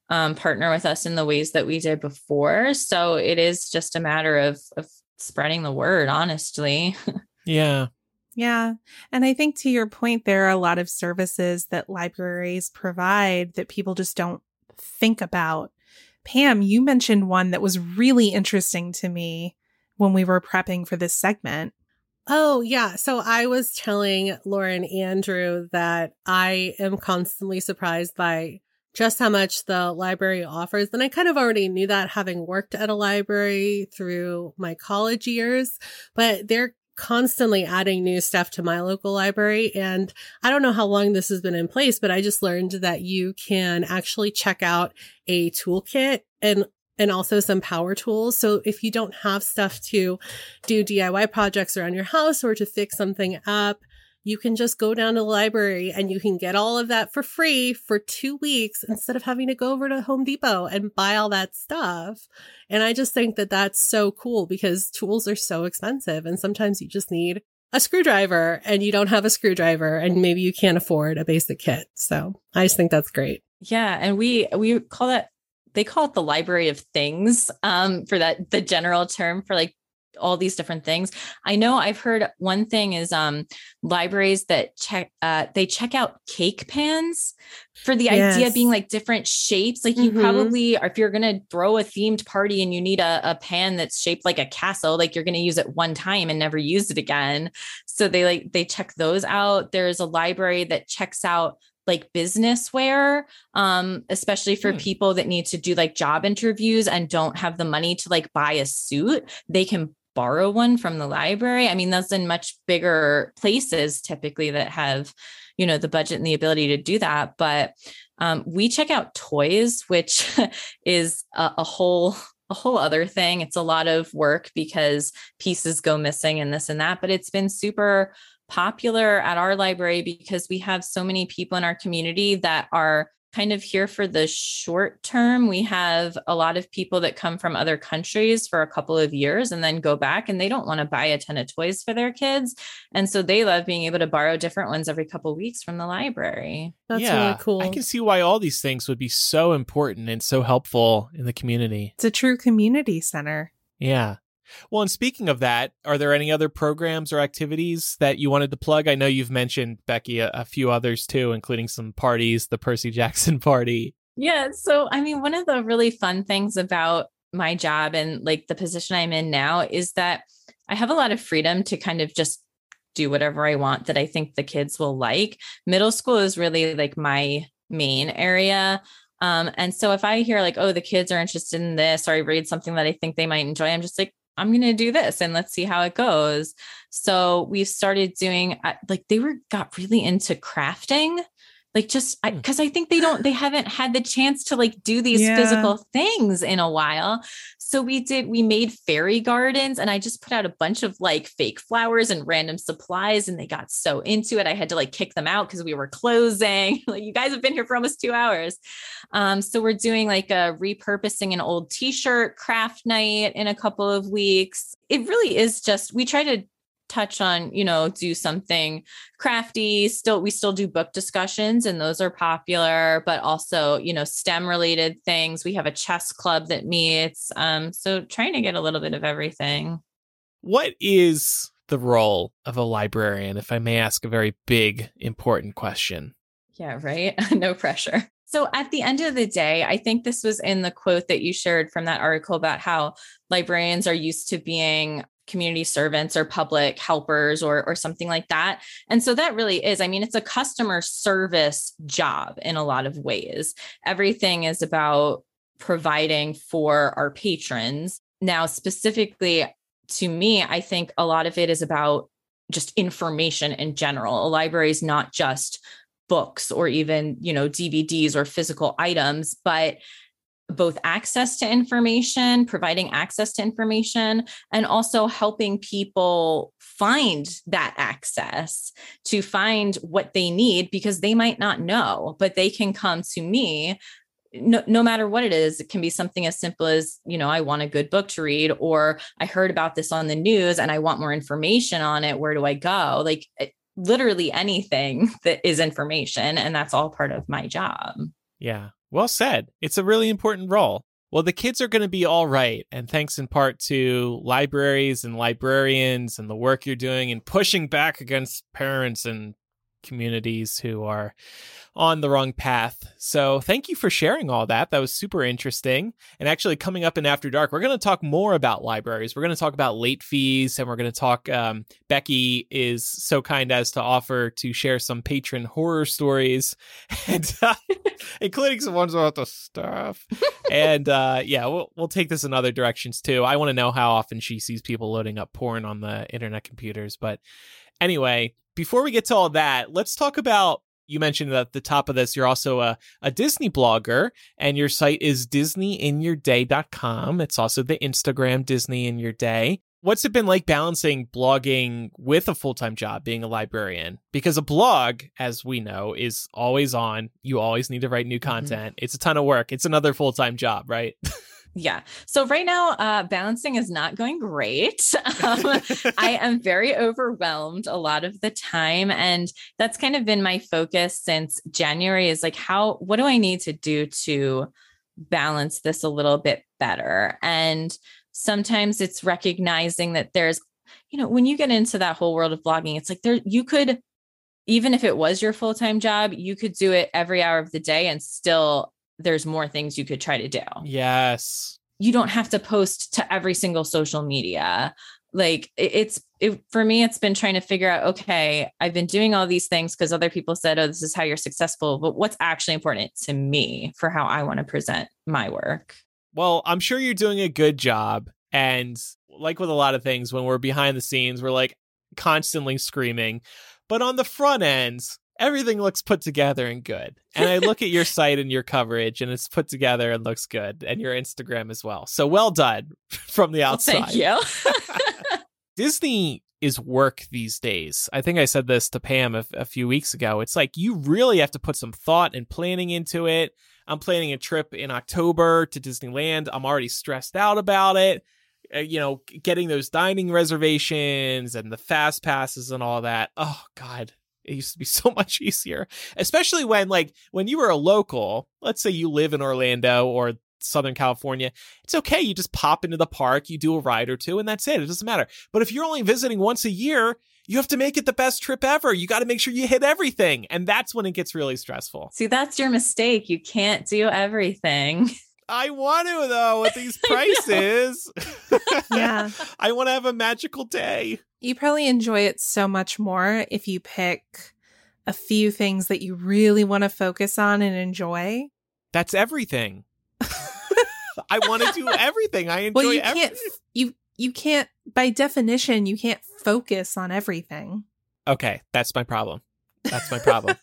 um, partner with us in the ways that we did before. So it is just a matter of, of spreading the word, honestly. yeah. Yeah. And I think to your point, there are a lot of services that libraries provide that people just don't think about. Pam, you mentioned one that was really interesting to me when we were prepping for this segment. Oh, yeah. So I was telling Lauren Andrew that I am constantly surprised by just how much the library offers. And I kind of already knew that having worked at a library through my college years, but they're constantly adding new stuff to my local library. And I don't know how long this has been in place, but I just learned that you can actually check out a toolkit and and also some power tools. So if you don't have stuff to do DIY projects around your house or to fix something up, you can just go down to the library and you can get all of that for free for two weeks instead of having to go over to Home Depot and buy all that stuff. And I just think that that's so cool because tools are so expensive and sometimes you just need a screwdriver and you don't have a screwdriver and maybe you can't afford a basic kit. So I just think that's great. Yeah. And we, we call that they call it the library of things um, for that the general term for like all these different things. I know I've heard one thing is um libraries that check uh they check out cake pans for the yes. idea being like different shapes. Like you mm-hmm. probably if you're gonna throw a themed party and you need a, a pan that's shaped like a castle, like you're gonna use it one time and never use it again. So they like they check those out. There's a library that checks out like business wear um especially for hmm. people that need to do like job interviews and don't have the money to like buy a suit they can borrow one from the library. I mean, that's in much bigger places typically that have, you know, the budget and the ability to do that. But um, we check out toys, which is a, a whole a whole other thing. It's a lot of work because pieces go missing and this and that, but it's been super popular at our library because we have so many people in our community that are kind of here for the short term. We have a lot of people that come from other countries for a couple of years and then go back and they don't want to buy a ton of toys for their kids. And so they love being able to borrow different ones every couple of weeks from the library. That's yeah, really cool. I can see why all these things would be so important and so helpful in the community. It's a true community center. Yeah. Well, and speaking of that, are there any other programs or activities that you wanted to plug? I know you've mentioned, Becky, a, a few others too, including some parties, the Percy Jackson party. Yeah. So, I mean, one of the really fun things about my job and like the position I'm in now is that I have a lot of freedom to kind of just do whatever I want that I think the kids will like. Middle school is really like my main area. Um, and so if I hear like, oh, the kids are interested in this, or I read something that I think they might enjoy, I'm just like, I'm going to do this and let's see how it goes. So we've started doing uh, like they were got really into crafting like just because I, I, think they don't they haven't had the chance to like do these yeah. physical things in a while. So we did we made fairy gardens and i just put out a bunch of like fake flowers and random supplies and they got so into it i had to like kick them out because we were closing. Like you guys have been here for almost two hours. Um, so we're doing like a repurposing an old t-shirt craft night in a couple of weeks. It really is just we try to touch on you know do something crafty still we still do book discussions and those are popular but also you know stem related things. We have a chess club that meets um so trying to get a little bit of everything. What is the role of a librarian if i may ask a very big important question? Yeah right? No pressure. So at the end of the day, I think this was in the quote that you shared from that article about how librarians are used to being community servants or public helpers or or something like that. And so that really is I mean it's a customer service job in a lot of ways. Everything is about providing for our patrons. Now specifically to me I think a lot of it is about just information in general. A library is not just books or even, you know, DVDs or physical items, but both access to information, providing access to information, and also helping people find that access to find what they need because they might not know, but they can come to me. No, no matter what it is, it can be something as simple as, you know, I want a good book to read, or I heard about this on the news and I want more information on it. Where do I go? Like literally anything that is information. And that's all part of my job. Yeah. Well said. It's a really important role. Well, the kids are going to be all right. And thanks in part to libraries and librarians and the work you're doing and pushing back against parents and communities who are on the wrong path. So thank you for sharing all that. That was super interesting. And actually, coming up in After Dark, we're going to talk more about libraries. We're going to talk about late fees, and we're going to talk. Um, Becky is so kind as to offer to share some patron horror stories, and uh, including some ones about the stuff. and uh, yeah, we'll we'll take this in other directions too. I want to know how often she sees people loading up porn on the internet computers, but. Anyway, before we get to all that, let's talk about you mentioned at the top of this, you're also a, a Disney blogger, and your site is disneyinyourday.com. It's also the Instagram Disney in Your Day. What's it been like balancing blogging with a full time job, being a librarian? Because a blog, as we know, is always on. You always need to write new mm-hmm. content. Mm-hmm. It's a ton of work. It's another full time job, right? Yeah. So right now, uh, balancing is not going great. Um, I am very overwhelmed a lot of the time. And that's kind of been my focus since January is like, how, what do I need to do to balance this a little bit better? And sometimes it's recognizing that there's, you know, when you get into that whole world of blogging, it's like there, you could, even if it was your full time job, you could do it every hour of the day and still there's more things you could try to do. Yes. You don't have to post to every single social media. Like it's it, for me, it's been trying to figure out okay, I've been doing all these things because other people said, oh, this is how you're successful. But what's actually important to me for how I want to present my work? Well, I'm sure you're doing a good job. And like with a lot of things, when we're behind the scenes, we're like constantly screaming. But on the front ends, everything looks put together and good. And I look at your site and your coverage, and it's put together and looks good, and your Instagram as well. So well done from the outside. Well, thank you. Disney is work these days. I think I said this to Pam a, a, few weeks ago. It's like you really have to put some thought and planning into it. I'm planning a trip in October to Disneyland. I'm already stressed out about it. Uh, you know, getting those dining reservations and the fast passes and all that. Oh, God. It used to be so much easier, especially when, like, when you were a local, let's say you live in Orlando or Southern California, it's okay. You just pop into the park, you do a ride or two, and that's it. It doesn't matter. But if you're only visiting once a year, you have to make it the best trip ever. You got to make sure you hit everything. And that's when it gets really stressful. See, that's your mistake. You can't do everything. I want to, though, with these prices. yeah. I want to have a magical day. You probably enjoy it so much more if you pick a few things that you really want to focus on and enjoy. That's everything. I want to do everything. I enjoy well, you everything. Can't, you you can't by definition you can't focus on everything. Okay, that's my problem. That's my problem.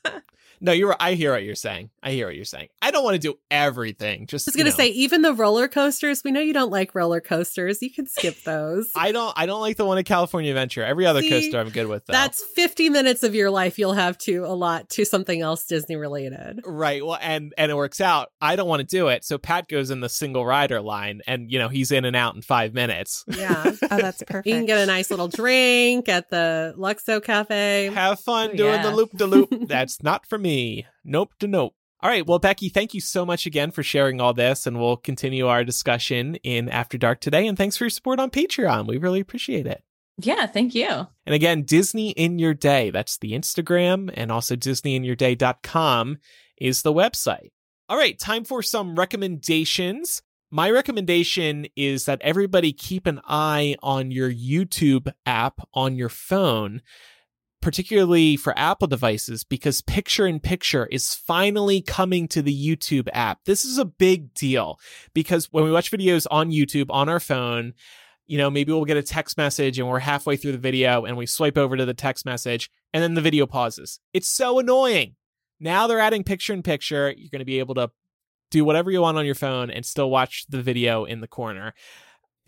No, you're. I hear what you're saying. I hear what you're saying. I don't want to do everything. Just I was gonna you know. say, even the roller coasters. We know you don't like roller coasters. You can skip those. I don't. I don't like the one at California Adventure. Every other See, coaster I'm good with. Though. That's 50 minutes of your life you'll have to allot to something else Disney related. Right. Well, and and it works out. I don't want to do it, so Pat goes in the single rider line, and you know he's in and out in five minutes. Yeah. oh, that's perfect. You can get a nice little drink at the Luxo Cafe. Have fun oh, doing yeah. the loop de loop. That's not for me. Nope to nope. All right. Well, Becky, thank you so much again for sharing all this, and we'll continue our discussion in After Dark today. And thanks for your support on Patreon. We really appreciate it. Yeah, thank you. And again, Disney in Your Day. That's the Instagram, and also DisneyInYourDay.com is the website. All right, time for some recommendations. My recommendation is that everybody keep an eye on your YouTube app on your phone particularly for Apple devices, because picture in picture is finally coming to the YouTube app. This is a big deal because when we watch videos on YouTube on our phone, you know, maybe we'll get a text message and we're halfway through the video and we swipe over to the text message and then the video pauses. It's so annoying. Now they're adding picture in picture. You're going to be able to do whatever you want on your phone and still watch the video in the corner.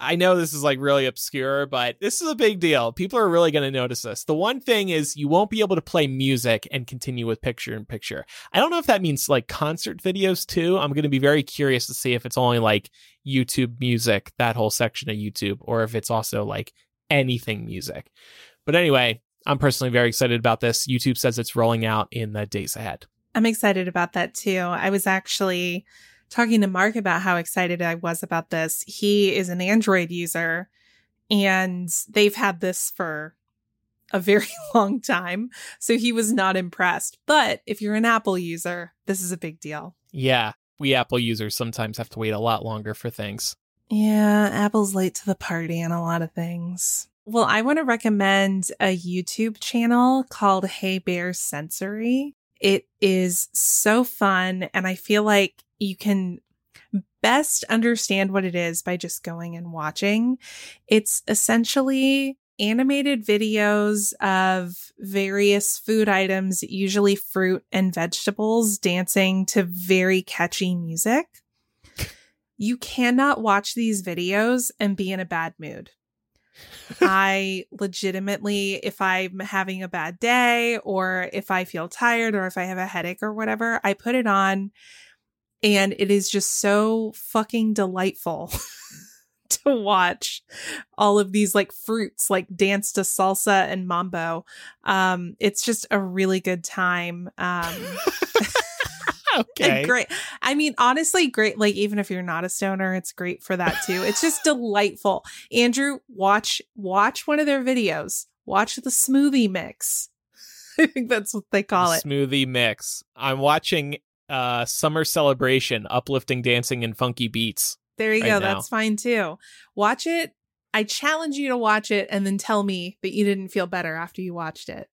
I know this is like really obscure, but this is a big deal. People are really going to notice this. The one thing is you won't be able to play music and continue with picture in picture. I don't know if that means like concert videos too. I'm going to be very curious to see if it's only like YouTube music, that whole section of YouTube, or if it's also like anything music. But anyway, I'm personally very excited about this. YouTube says it's rolling out in the days ahead. I'm excited about that too. I was actually talking to Mark about how excited I was about this. He is an Android user and they've had this for a very long time. So he was not impressed. But if you're an Apple user, this is a big deal. Yeah. We Apple users sometimes have to wait a lot longer for things. Yeah. Apple's late to the party on a lot of things. Well, I want to recommend a YouTube channel called Hey Bear Sensory. It is so fun. And I feel like you can best understand what it is by just going and watching. It's essentially animated videos of various food items, usually fruit and vegetables, dancing to very catchy music. You cannot watch these videos and be in a bad mood. I legitimately, if I'm having a bad day or if I feel tired or if I have a headache or whatever, I put it on and it is just so fucking delightful to watch all of these like fruits like dance to salsa and mambo. Um, it's just a really good time. Um, okay. great. I mean, honestly, great. Like, even if you're not a stoner, it's great for that too. It's just delightful. Andrew, watch, watch one of their videos. Watch the smoothie mix. I think that's what they call the it. Smoothie mix. I'm watching uh summer celebration, uplifting dancing and funky beats. There you right go. now. That's fine too. Watch it. I challenge you to watch it and then tell me that you didn't feel better after you watched it.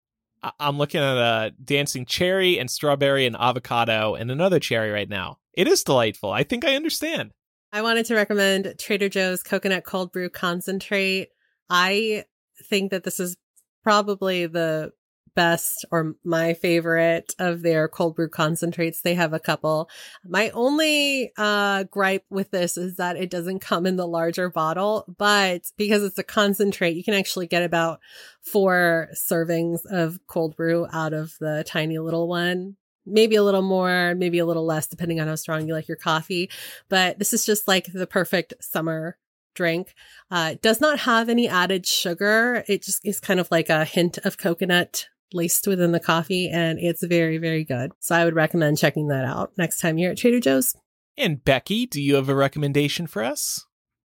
I- I'm looking at a dancing cherry and strawberry and avocado and another cherry right now. It is delightful. I think I understand. I wanted to recommend Trader Joe's coconut cold brew concentrate. I think that this is probably the best or my favorite of their cold brew concentrates. They have a couple. My only uh, gripe with this is that it doesn't come in the larger bottle, but because it's a concentrate, you can actually get about four servings of cold brew out of the tiny little one maybe a little more, maybe a little less, depending on how strong you like your coffee. But this is just like the perfect summer drink. Uh, does not have any added sugar. It just is kind of like a hint of coconut laced within the coffee, and it's very, very good. So I would recommend checking that out next time you're at Trader Joe's. And Becky, do you have a recommendation for us?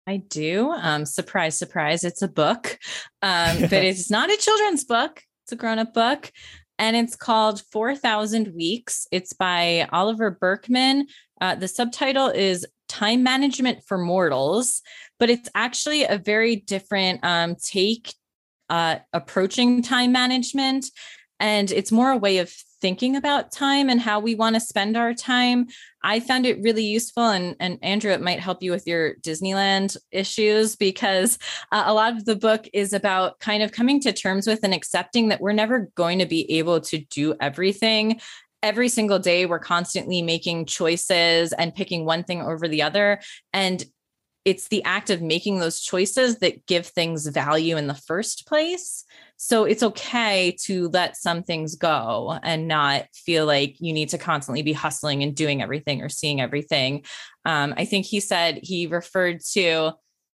I do. Um, surprise, surprise, it's a book, um, but it's not a children's book. It's a grown up book and it's called 4000 Weeks. It's by Oliver Burkeman. Uh, the subtitle is Time Management for Mortals, but it's actually a very different um, take uh, approaching time management. And it's more a way of thinking about time and how we want to spend our time. I found it really useful. And, and Andrew, it might help you with your Disneyland issues because uh, a lot of the book is about kind of coming to terms with and accepting that we're never going to be able to do everything every single day we're constantly making choices and picking one thing over the other and it's the act of making those choices that give things value in the first place. So it's okay to let some things go and not feel like you need to constantly be hustling and doing everything or seeing everything. Um, I think he said he referred to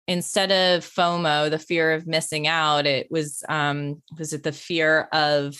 instead of FOMO, the fear of missing out, it was um, was it the fear of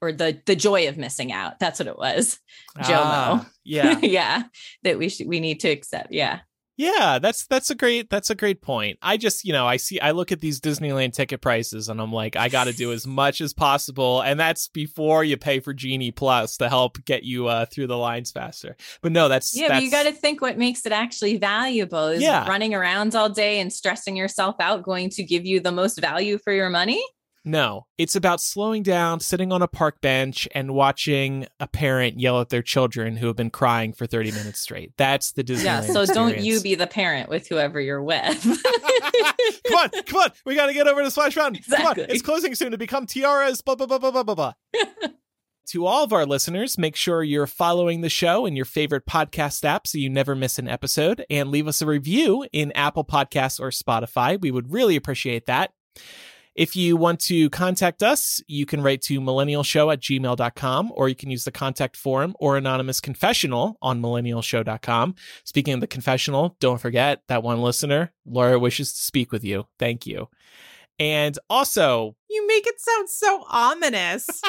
or the the joy of missing out. That's what it was. JOMO. Ah, yeah. yeah. That we should we need to accept. Yeah. Yeah, that's that's a great that's a great point. I just, you know, I see I look at these Disneyland ticket prices and I'm like, I got to do as much as possible and that's before you pay for Genie Plus to help get you uh, through the lines faster. But no, that's Yeah, that's... but you got to think what makes it actually valuable. Is yeah. running around all day and stressing yourself out going to give you the most value for your money? No, it's about slowing down, sitting on a park bench, and watching a parent yell at their children who have been crying for 30 minutes straight. That's the Disney. Yeah, so experience. don't you be the parent with whoever you're with. come on, come on. We got to get over to Splash Mountain. Exactly. Come on, it's closing soon to become Tiana's, blah, blah, blah, blah, blah, blah. to all of our listeners, make sure you're following the show in your favorite podcast app so you never miss an episode and leave us a review in Apple Podcasts or Spotify. We would really appreciate that. If you want to contact us, you can write to millennialshow at gmail.com or you can use the contact form or anonymous confessional on millennialshow.com. Speaking of the confessional, don't forget that one listener, Laura wishes to speak with you. Thank you. And also, you make it sound so ominous.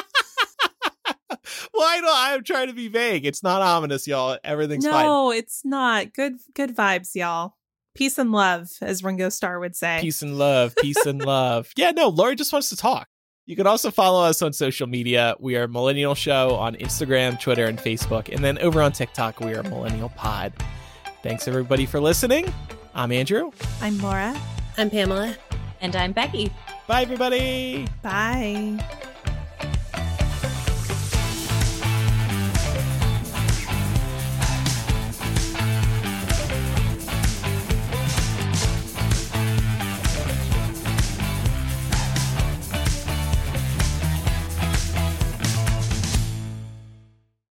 Why do I'm trying to be vague? It's not ominous, y'all. Everything's no, fine. No, it's not. Good good vibes, y'all. Peace and love, as Ringo Starr would say. Peace and love, peace and love. Yeah, no, Lori just wants to talk. You can also follow us on social media. We are Millennial Show on Instagram, Twitter, and Facebook. And then over on TikTok, we are Millennial Pod. Thanks everybody for listening. I'm Andrew. I'm Laura. I'm Pamela. And I'm Becky. Bye, everybody. Bye.